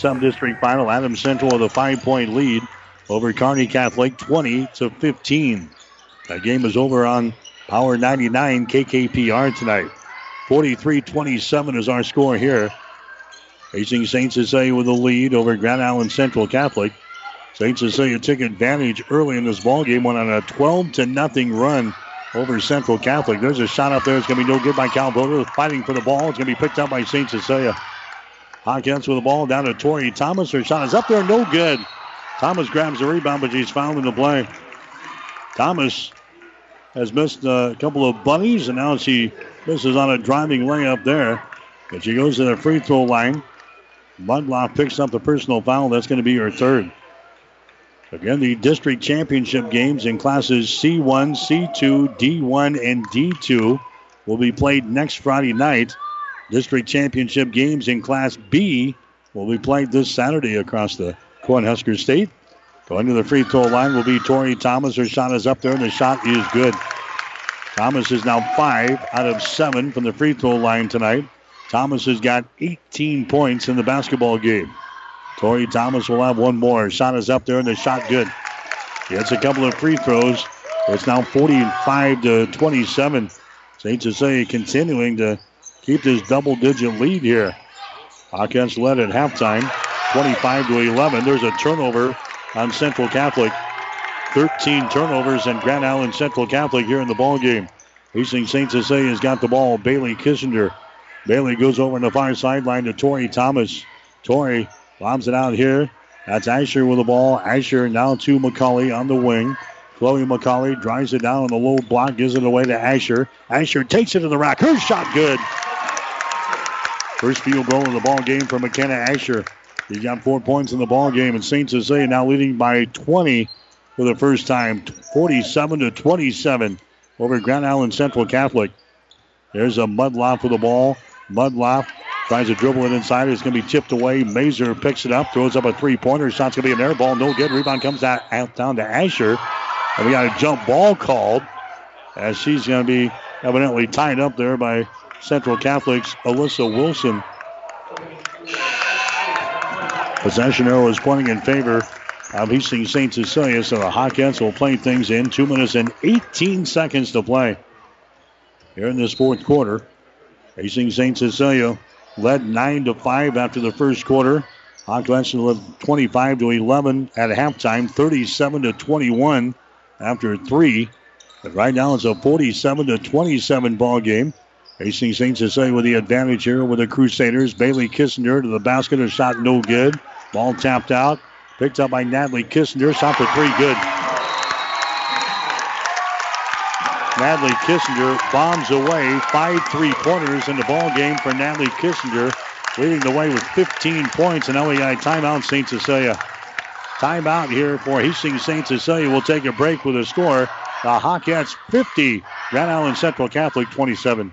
sub-district final. Adams Central with a five-point lead over Kearney Catholic 20 to 15. That game is over on Power 99 KKPR tonight. 43-27 is our score here. Hastings St. Cecilia with a lead over Grand Island Central Catholic. St. Cecilia took advantage early in this ball game, went on a 12 to nothing run over Central Catholic. There's a shot up there. It's going to be no good by Calvoda. Fighting for the ball. It's going to be picked up by St. Cecilia. Hawkettes with the ball down to Tori Thomas. Her shot is up there. No good. Thomas grabs the rebound, but she's fouled in the play. Thomas has missed a couple of bunnies, and now she misses on a driving layup there. But she goes to the free throw line. Mudloff picks up the personal foul. That's going to be her third. Again, the district championship games in classes C1, C2, D1, and D2 will be played next Friday night. District championship games in Class B will be played this Saturday across the Cornhusker State. Going to the free throw line will be Tori Thomas. Her shot is up there, and the shot is good. Thomas is now five out of seven from the free throw line tonight. Thomas has got 18 points in the basketball game. Tori Thomas will have one more. Shot is up there, and the shot good. Gets a couple of free throws. It's now 45 to 27. St. Cecilia continuing to keep this double-digit lead here. Hawkettes led at halftime, 25 to 11. There's a turnover on Central Catholic. 13 turnovers in Grand Island Central Catholic here in the ball game. Hastings St. Cecilia's got the ball. Bailey Kissinger Bailey goes over on the far sideline to Tori Thomas. Tori bombs it out here. That's Asher with the ball. Asher now to McCauley on the wing. Chloe McCauley drives it down on the low block, gives it away to Asher. Asher takes it to the rack. Her shot good. First field goal of the ball game for McKenna Asher. He got four points in the ball game, and St. Cecilia now leading by 20 for the first time, 47 to 27 over Grand Island Central Catholic. There's a Mudloff for the ball. Mudloff tries to dribble it inside. It's going to be tipped away. Mazer picks it up, throws up a three-pointer. Shot's going to be an air ball. No good. Rebound comes out, out down to Asher. And we got a jump ball called as she's going to be evidently tied up there by Central Catholic's Alyssa Wilson. Possession arrow is pointing in favor of Hastings St. Cecilia, so the Hawkettes will play things in. Two minutes and 18 seconds to play here in this fourth quarter. Hastings St. Cecilia led 9 to 5 after the first quarter. Hawkettes led 25 to 11 at halftime, 37 to 21 after three. But right now it's a 47 to 27 ball game. Hastings St. Cecilia with the advantage here with the Crusaders. Bailey Kissinger to the basket, a shot no good. Ball tapped out, picked up by Natalie Kissinger. Shot for three, good. Natalie Kissinger bombs away five three-pointers in the ball game for Natalie Kissinger, leading the way with 15 points. And now we got a timeout, St. Cecilia. Timeout here for Hastings St. Cecilia. We'll take a break with a score. The Hawkettes 50, Grand Island Central Catholic 27.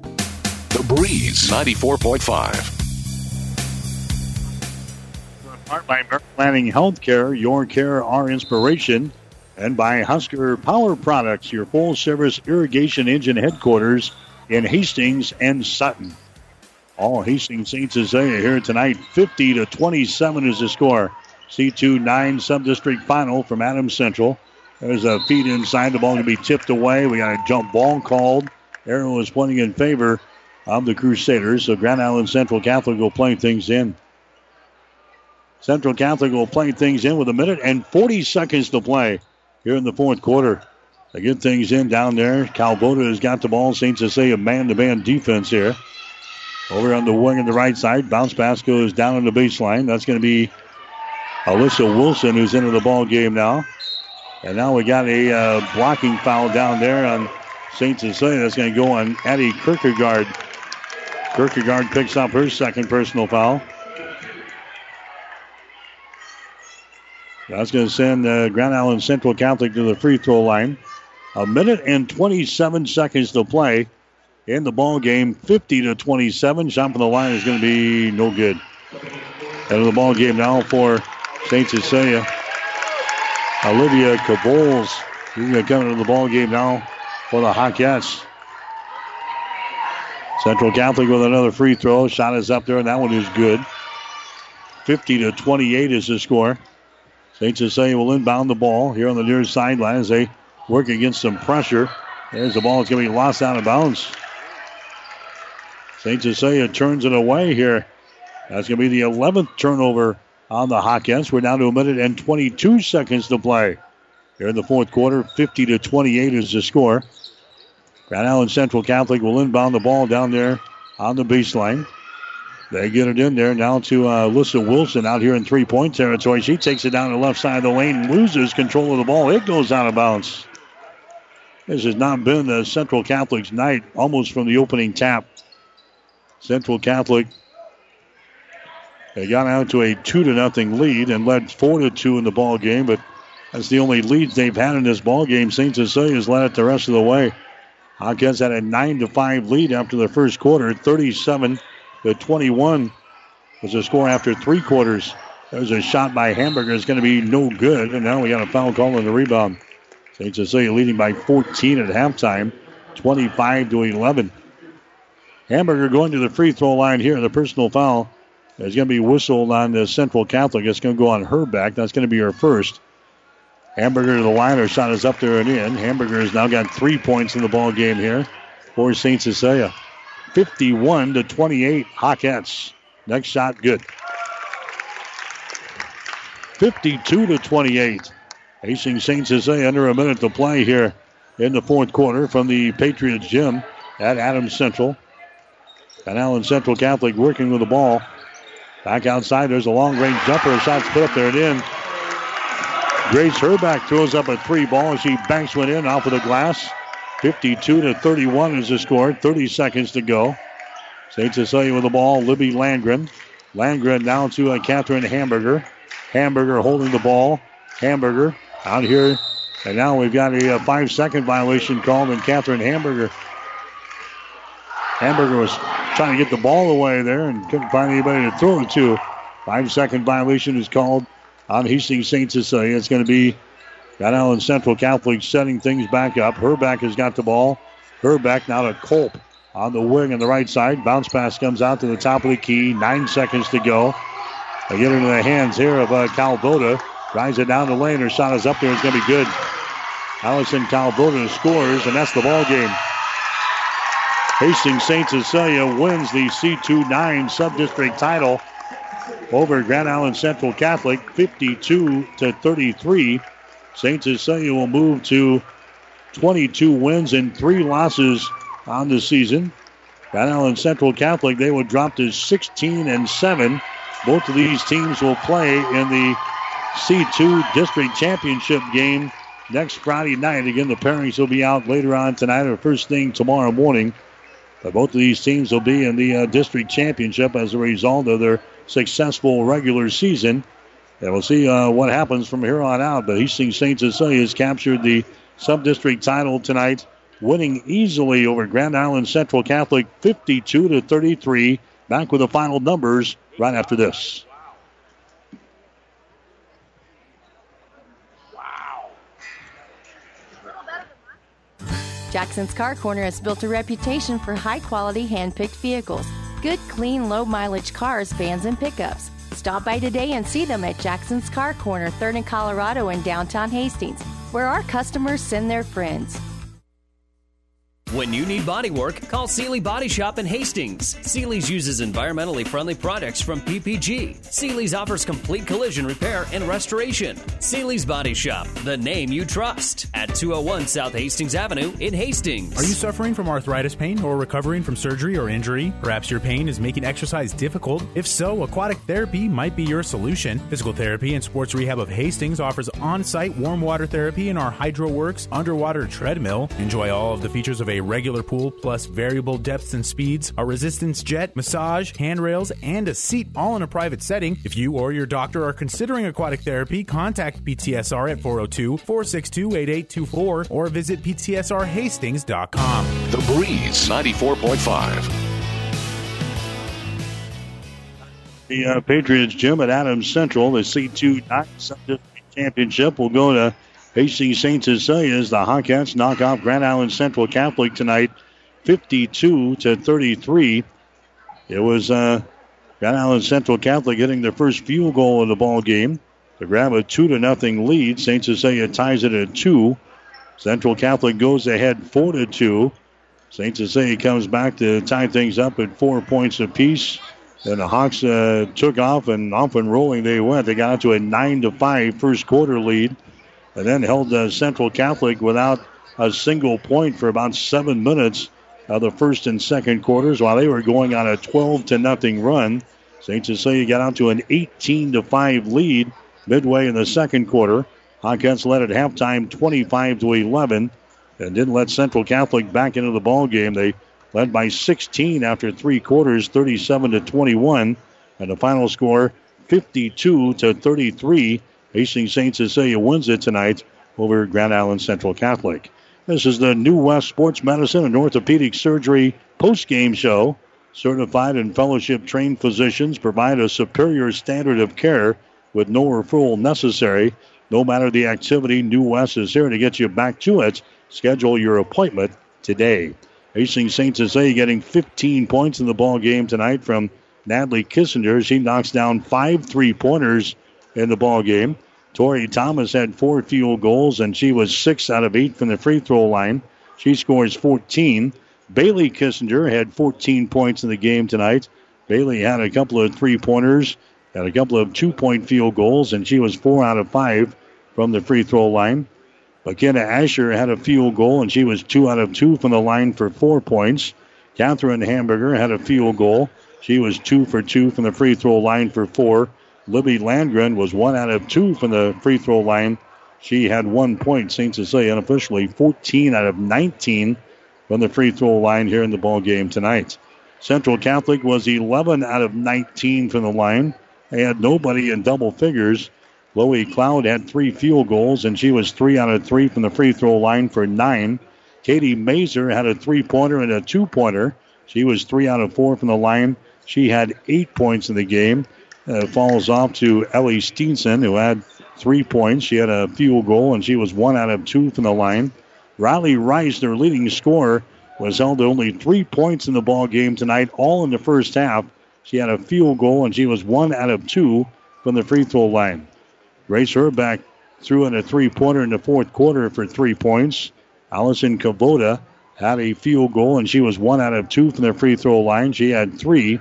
The Breeze 94.5. Part by Mary Lanning Healthcare, your care, our inspiration, and by Husker Power Products, your full service irrigation engine headquarters in Hastings and Sutton. All Hastings Saints Cecilia here tonight. 50 to 27 is the score. C2 9 sub-district final from Adams Central. There's a feed inside. The ball going to be tipped away. We got a jump ball called. Arrow is pointing in favor of the Crusaders. So Grand Island Central Catholic will play things in. Central Catholic will play things in with a minute and 40 seconds to play here in the fourth quarter. They get things in down there. Calvoda has got the ball. St. Cecilia man-to-man defense here. Over on the wing on the right side. Bounce pass goes down on the baseline. That's going to be Alyssa Wilson who's into the ball game now. And now we got a uh, blocking foul down there on St. Cecilia. That's going to go on Addie Kierkegaard. Kierkegaard picks up her second personal foul. That's going to send uh, Grand Island Central Catholic to the free throw line. A minute and 27 seconds to play in the ball game. 50 to 27. Shot from the line is going to be no good. End of the ball game now for St. Cecilia. Olivia Caboles. She's going to come into the ball game now for the Hawkettes. Central Catholic with another free throw. Shot is up there, and that one is good. 50 to 28 is the score. St. Cecilia will inbound the ball here on the near sideline as they work against some pressure. There's the ball. It's going to be lost out of bounds. St. Cecilia turns it away here. That's going to be the 11th turnover on the Hawkettes. We're down to a minute and 22 seconds to play. Here in the fourth quarter, 50 to 28 is the score. Grand Island Central Catholic will inbound the ball down there on the baseline. They get it in there now to uh, Alyssa Wilson out here in three point territory. She takes it down the left side of the lane, loses control of the ball. It goes out of bounds. This has not been the Central Catholic's night, almost from the opening tap. Central Catholic they got out to a two to nothing lead and led four to two in the ball game, but that's the only leads they've had in this ball game. St. Cecilia's led it the rest of the way. Hawkettes had a nine to five lead after the first quarter, 37 to 21 was the score after three quarters. There's a shot by Hamburger. It's going to be no good, and now we got a foul call on the rebound. St. Cecilia leading by 14 at halftime, 25 to 11. Hamburger going to the free throw line here. The personal foul is going to be whistled on the Central Catholic. It's going to go on her back. That's going to be her first. Hamburger to the line. Her shot is up there and in. Hamburger has now got three points in the ball game here for St. Cecilia. 51 to 28 Hawkettes. Next shot good. 52 to 28. Hastings St. Cecilia under a minute to play here in the fourth quarter from the Patriots gym at Adams Central. And Allen Central Catholic working with the ball. Back outside, there's a long range jumper. Shot's put up there and in. Grace Herback throws up a three ball. As she banks one in off of the glass. 52 to 31 is the score. 30 seconds to go. St. Cecilia with the ball. Libby Landgren. Landgren now to a Catherine Hamburger. Hamburger holding the ball. Hamburger out here. And now we've got a, uh, a five second violation called on Catherine Hamburger. Hamburger was trying to get the ball away there and couldn't find anybody to throw it to. Five second violation is called on Hastings St. Cecilia. It's going to be Grand Island Central Catholic setting things back up. Herbeck has got the ball. Herbeck now to Culp on the wing on the right side. Bounce pass comes out to the top of the key. Nine seconds to go. They get into the hands here of uh, Calvoda. Drives it down the lane. Her shot is up there. It's going to be good. Allison Calvoda scores, and that's the ball game. Hastings St. Cecilia wins the C2-9 sub-district title over Grand Island Central Catholic, 52 to 33. St. Cecilia will move to 22 wins and three losses on the season. Grand Island Central Catholic, they will drop to 16 and 7. Both of these teams will play in the C2 District Championship game next Friday night. Again, the pairings will be out later on tonight or first thing tomorrow morning. But both of these teams will be in the uh, district championship as a result of their successful regular season. And we'll see uh, what happens from here on out. But Hastings St. Cecilia has captured the sub-district title tonight, winning easily over Grand Island Central Catholic 52 to 33. Back with the final numbers right after this. Wow. Jackson's Car Corner has built a reputation for high quality hand picked vehicles, good, clean, low mileage cars, vans, and pickups. Stop by today and see them at Jackson's Car Corner, 3rd and Colorado in downtown Hastings, where our customers send their friends. When you need body work, call Seely Body Shop in Hastings. Seely's uses environmentally friendly products from PPG. Seely's offers complete collision repair and restoration. Seely's Body Shop, the name you trust, at 201 South Hastings Avenue in Hastings. Are you suffering from arthritis pain or recovering from surgery or injury? Perhaps your pain is making exercise difficult. If so, aquatic therapy might be your solution. Physical Therapy and Sports Rehab of Hastings offers on site warm water therapy in our HydroWorx underwater treadmill. Enjoy all of the features of a regular pool plus variable depths and speeds, a resistance jet, massage, handrails, and a seat all in a private setting. If you or your doctor are considering aquatic therapy, contact PTSR at 402 462 8824 or visit PTSRHastings.com. The Breeze 94.5. The uh, Patriots gym at Adams Central, the C2 Championship will go to Hastings St. Cecilia as the Hawkettes knock off Grand Island Central Catholic tonight, 52 to 33. It was uh, Grand Island Central Catholic getting their first field goal of the ball game to grab a two to nothing lead. St. Cecilia ties it at two. Central Catholic goes ahead four to two. St. Cecilia comes back to tie things up at four points apiece. And the Hawks uh, took off and off and rolling they went. They got out to a nine to five first quarter lead and then held uh, Central Catholic without a single point for about seven minutes of the first and second quarters while they were going on a 12 to nothing run. St. Cecilia got out to an 18 to 5 lead midway in the second quarter. Hawkettes led at halftime 25 to 11 and didn't let Central Catholic back into the ball game. They led by 16 after three quarters, 37 to 21, and the final score 52 to 33 Hastings St. Cecilia wins it tonight over Grand Island Central Catholic. This is the New West Sports Medicine and Orthopedic Surgery post-game show. Certified and fellowship trained physicians provide a superior standard of care with no referral necessary. No matter the activity, New West is here to get you back to it. Schedule your appointment today. Hastings St. Cecilia getting 15 points in the ball game tonight from Natalie Kissinger. She knocks down five three-pointers in the ball game. Tori Thomas had four field goals, and she was six out of eight from the free throw line. She scores 14. Bailey Kissinger had 14 points in the game tonight. Bailey had a couple of three pointers, had a couple of two point field goals, and she was four out of five from the free throw line. McKenna Asher had a field goal, and she was two out of two from the line for four points. Catherine Hamburger had a field goal. She was two for two from the free throw line for four. Libby Landgren was one out of two from the free throw line. She had one point. St. Cecilia unofficially 14 out of 19 from the free throw line here in the ball game tonight. Central Catholic was 11 out of 19 from the line. They had nobody in double figures. Chloe Cloud had three field goals, and she was three out of three from the free throw line for nine. Katie Mazer had a three pointer and a two pointer. She was three out of four from the line. She had eight points in the game. Uh, falls off to Ellie Steenson, who had three points. She had a field goal, and she was one out of two from the line. Riley Rice, their leading scorer, was held to only three points in the ball game tonight, all in the first half. She had a field goal, and she was one out of two from the free throw line. Grace Herbeck threw in a three-pointer in the fourth quarter for three points. Allison Calvoda had a field goal, and she was one out of two from the free throw line. She had three.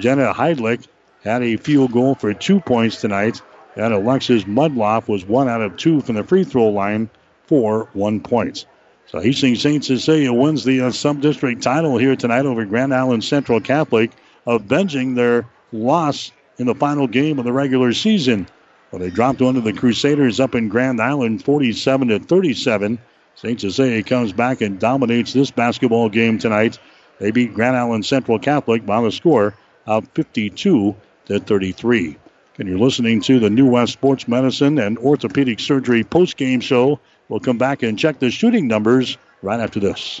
Jenna Heidlich had a field goal for two points tonight. And Alexis Mudloff was one out of two from the free throw line for one point. So Hastings St. Cecilia wins the uh, sub-district title here tonight over Grand Island Central Catholic, avenging their loss in the final game of the regular season. Well, they dropped one to the Crusaders up in Grand Island, 47 to 37. St. Cecilia comes back and dominates this basketball game tonight. They beat Grand Island Central Catholic by the score of 52 to 33. And you're listening to the New West Sports Medicine and Orthopedic Surgery post-game show. We'll come back and check the shooting numbers right after this.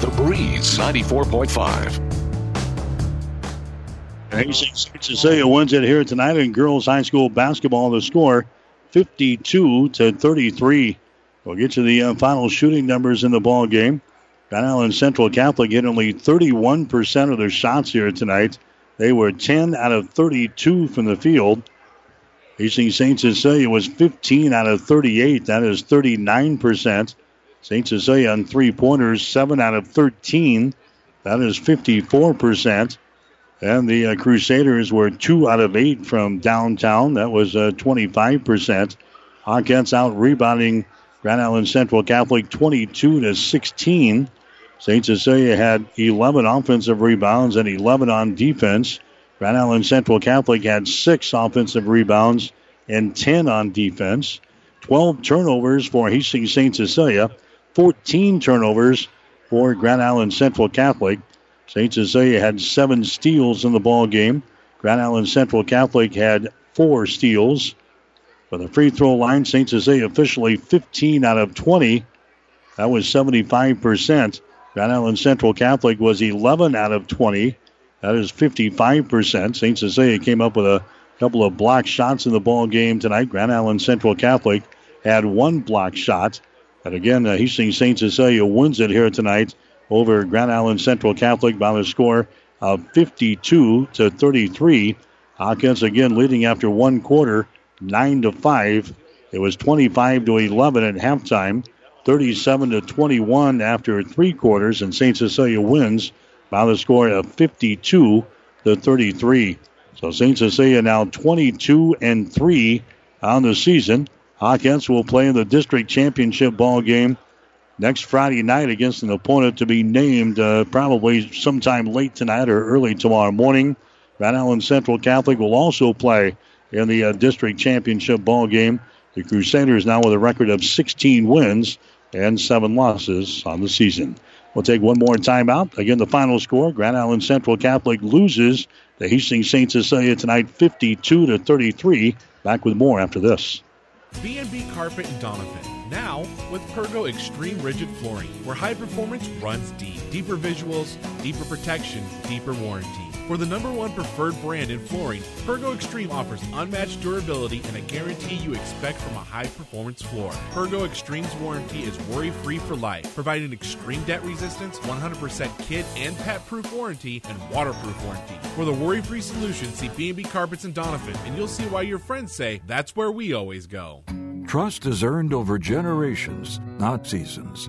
The Breeze 94.5. Hastings Cecilia wins it here tonight in girls high school basketball. The score 52 to 33. We'll get to the uh, final shooting numbers in the ball game. Grand Island Central Catholic hit only 31% of their shots here tonight. They were 10 out of 32 from the field. Hastings St. Cecilia was 15 out of 38. That is 39%. St. Cecilia on three pointers, 7 out of 13. That is 54%. And the uh, Crusaders were 2 out of 8 from downtown. That was uh, 25%. Hawkettes out rebounding Grand Island Central Catholic 22 to 16. St. Cecilia had 11 offensive rebounds and 11 on defense. Grand Island Central Catholic had 6 offensive rebounds and 10 on defense. 12 turnovers for Hastings St. Cecilia. 14 turnovers for Grand Island Central Catholic. St. Cecilia had seven steals in the ball game. Grand Island Central Catholic had four steals. For the free throw line, St. Cecilia officially 15 out of 20. That was 75%. Grand Island Central Catholic was 11 out of 20. That is 55%. St. Cecilia came up with a couple of block shots in the ball game tonight. Grand Island Central Catholic had one block shot. And again, uh, Hastings St. Cecilia wins it here tonight over Grand Island Central Catholic by the score of 52 to 33. Hawkettes again leading after one quarter, 9 to 5. It was 25 to 11 at halftime, 37 to 21 after three quarters, and St. Cecilia uh, wins by the score of 52 to 33. So St. Cecilia uh, now 22 and 3 on the season. Hawkettes will play in the district championship ball game next Friday night against an opponent to be named uh, probably sometime late tonight or early tomorrow morning. Grand Island Central Catholic will also play in the uh, district championship ball game. The Crusaders now with a record of 16 wins and seven losses on the season. We'll take one more timeout. Again, the final score: Grand Island Central Catholic loses the Hastings St. Cecilia tonight, 52 to 33. Back with more after this. B&B Carpet and Doniphan. Now with Pergo Extreme Rigid Flooring, where high performance runs deep. Deeper visuals, deeper protection, deeper warranty. For the number one preferred brand in flooring, Pergo Extreme offers unmatched durability and a guarantee you expect from a high performance floor. Pergo Extreme's warranty is worry free for life, providing extreme debt resistance, 100% kid and pet proof warranty, and waterproof warranty. For the worry free solution, see B&B Carpets and Doniphan, and you'll see why your friends say that's where we always go. Trust is earned over generations, not seasons.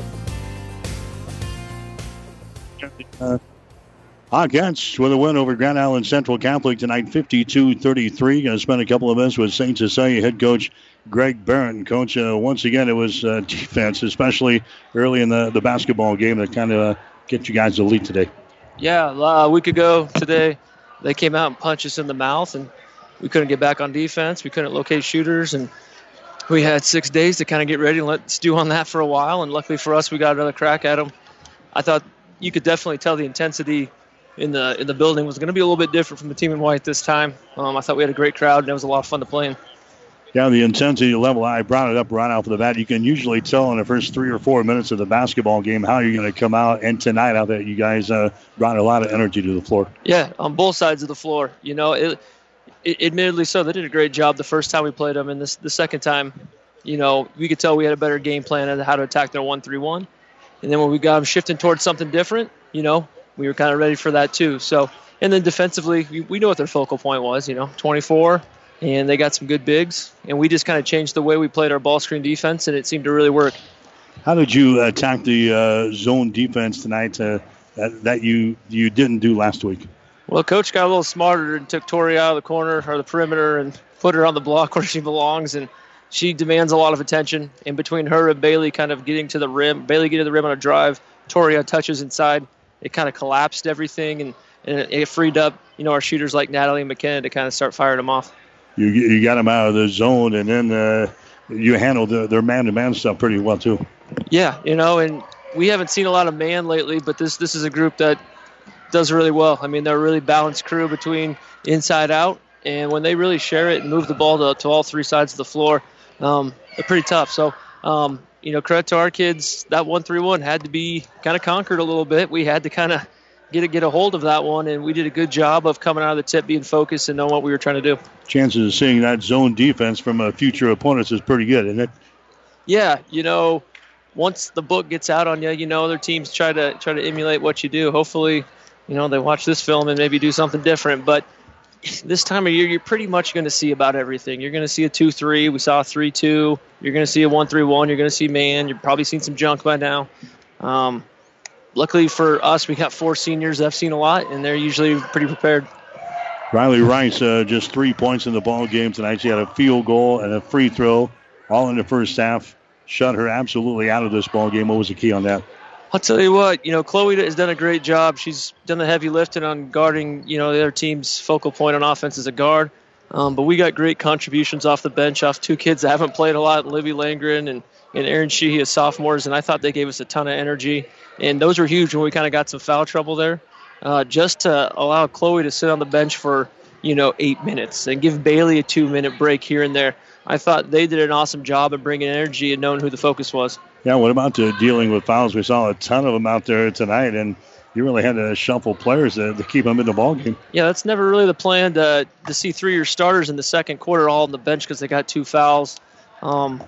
Uh, with a win over Grand Island Central Catholic tonight, 52-33. Going to spend a couple of minutes with St. Cecilia head coach Greg Barron. Coach, uh, once again, it was uh, defense, especially early in the, the basketball game, that kind of uh, get you guys the lead today. Yeah, a week ago today, they came out and punched us in the mouth, and we couldn't get back on defense. We couldn't locate shooters, and we had six days to kind of get ready and let stew on that for a while. And luckily for us, we got another crack at them. I thought you could definitely tell the intensity in the in the building was going to be a little bit different from the team in white this time. Um, I thought we had a great crowd, and it was a lot of fun to play in. Yeah, the intensity level, I brought it up right off the bat. You can usually tell in the first three or four minutes of the basketball game how you're going to come out. And tonight, I that you guys uh, brought a lot of energy to the floor. Yeah, on both sides of the floor. You know, it, it, admittedly so, they did a great job the first time we played them. And this, the second time, you know, we could tell we had a better game plan on how to attack their 1 3 1. And then when we got them shifting towards something different, you know, we were kind of ready for that too. So, and then defensively, we, we know what their focal point was, you know, 24, and they got some good bigs, and we just kind of changed the way we played our ball screen defense, and it seemed to really work. How did you attack the uh, zone defense tonight uh, that, that you you didn't do last week? Well, coach got a little smarter and took Tori out of the corner or the perimeter and put her on the block where she belongs, and she demands a lot of attention. And between her and Bailey kind of getting to the rim, Bailey getting to the rim on a drive, Toria touches inside. It kind of collapsed everything, and, and it freed up, you know, our shooters like Natalie and McKenna to kind of start firing them off you you got them out of the zone, and then uh, you handled the, their man-to-man stuff pretty well too. Yeah, you know, and we haven't seen a lot of man lately, but this this is a group that does really well. I mean, they're a really balanced crew between inside out, and when they really share it and move the ball to, to all three sides of the floor, um, they're pretty tough. So. Um, you know, credit to our kids. That one three one had to be kind of conquered a little bit. We had to kind of get a, get a hold of that one, and we did a good job of coming out of the tip, being focused, and knowing what we were trying to do. Chances of seeing that zone defense from a future opponents is pretty good, isn't it? Yeah, you know, once the book gets out on you, you know other teams try to try to emulate what you do. Hopefully, you know they watch this film and maybe do something different. But this time of year, you're pretty much going to see about everything. You're going to see a two-three. We saw a three-two. You're going to see a one-three-one. You're going to see man. You've probably seen some junk by now. Um, luckily for us, we got four seniors that have seen a lot, and they're usually pretty prepared. Riley Rice, uh, just three points in the ball game tonight. She had a field goal and a free throw, all in the first half. Shut her absolutely out of this ball game. What was the key on that? I'll tell you what, you know, Chloe has done a great job. She's done the heavy lifting on guarding, you know, the other team's focal point on offense as a guard. Um, but we got great contributions off the bench off two kids that haven't played a lot, Libby Landgren and, and Aaron Sheehy as sophomores, and I thought they gave us a ton of energy and those were huge when we kind of got some foul trouble there. Uh, just to allow Chloe to sit on the bench for you know eight minutes and give Bailey a two-minute break here and there. I thought they did an awesome job of bringing energy and knowing who the focus was. Yeah, what about dealing with fouls? We saw a ton of them out there tonight, and you really had to shuffle players to, to keep them in the ball game. Yeah, that's never really the plan to to see three of your starters in the second quarter all on the bench because they got two fouls. Um,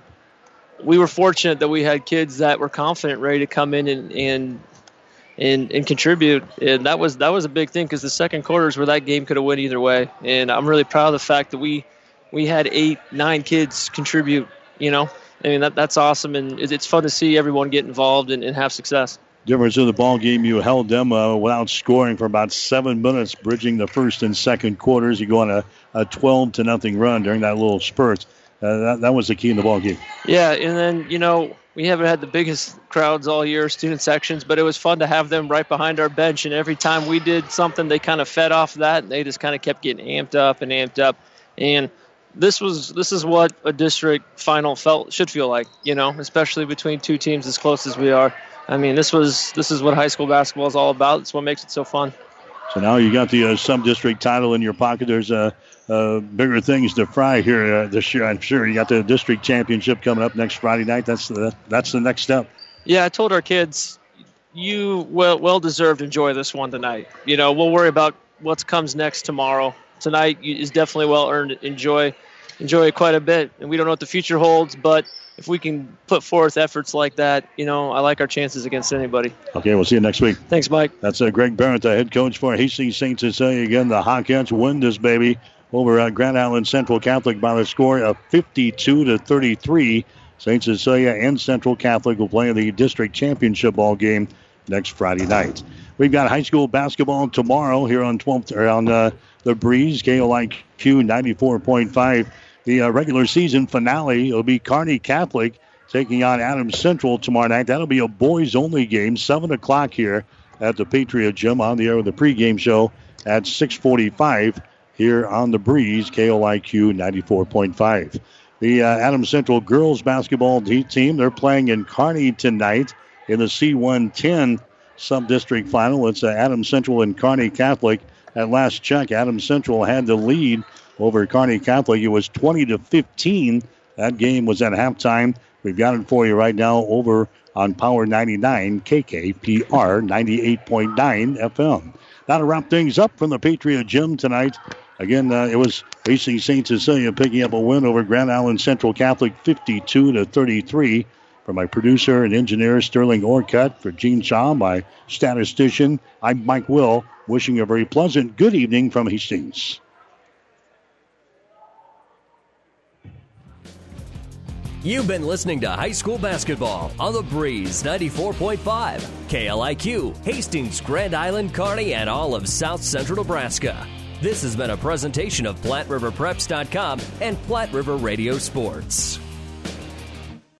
we were fortunate that we had kids that were confident, ready to come in and and and, and contribute, and that was that was a big thing because the second quarters where that game could have went either way, and I'm really proud of the fact that we we had eight nine kids contribute. You know, I mean that that's awesome, and it's fun to see everyone get involved and, and have success. Difference in the ball game, you held them uh, without scoring for about seven minutes, bridging the first and second quarters. You go on a, a 12 to nothing run during that little spurt. Uh, that, that was the key in the ball game. Yeah, and then you know we haven't had the biggest crowds all year, student sections, but it was fun to have them right behind our bench. And every time we did something, they kind of fed off that. And they just kind of kept getting amped up and amped up. And this was this is what a district final felt should feel like, you know, especially between two teams as close as we are. I mean, this was this is what high school basketball is all about. It's what makes it so fun. So now you got the uh, sub district title in your pocket. There's a uh, uh, bigger things to fry here uh, this year. I'm sure you got the district championship coming up next Friday night. That's the that's the next step. Yeah, I told our kids, you well well deserved enjoy this one tonight. You know, we'll worry about what comes next tomorrow. Tonight is definitely well earned. Enjoy enjoy it quite a bit, and we don't know what the future holds, but if we can put forth efforts like that, you know, I like our chances against anybody. Okay, we'll see you next week. Thanks, Mike. That's uh, Greg Barrett, the head coach for Hastings St. Cecilia. Again, the Hawkettes win this baby over at Grand Island Central Catholic by the score of 52 to 33. St. Cecilia and Central Catholic will play in the district championship ball game next Friday night. We've got high school basketball tomorrow here on 12th or on uh, the Breeze KLIQ 94.5. The uh, regular season finale will be Kearney Catholic taking on Adams Central tomorrow night. That'll be a boys only game, seven o'clock here at the Patriot Gym on the air with the pregame show at 6:45 here on the Breeze KLIQ 94.5. The uh, Adams Central girls basketball team they're playing in Kearney tonight in the C110 sub-district final. It's uh, Adams Central and Kearney Catholic. At last check, Adams Central had the lead over Kearney Catholic. It was 20 to 15. That game was at halftime. We've got it for you right now over on Power 99 KKPR 98.9 FM. That'll wrap things up from the Patriot Gym tonight. Again, uh, it was Hastings St. Cecilia picking up a win over Grand Island Central Catholic 52 to 33. For my producer and engineer Sterling Orcutt, for Gene Shaw, my statistician, I'm Mike Will, wishing a very pleasant good evening from Hastings. You've been listening to high school basketball on the Breeze 94.5, KLIQ, Hastings, Grand Island, Kearney, and all of South Central Nebraska. This has been a presentation of PlatteRiverPreps.com and Platte River Radio Sports.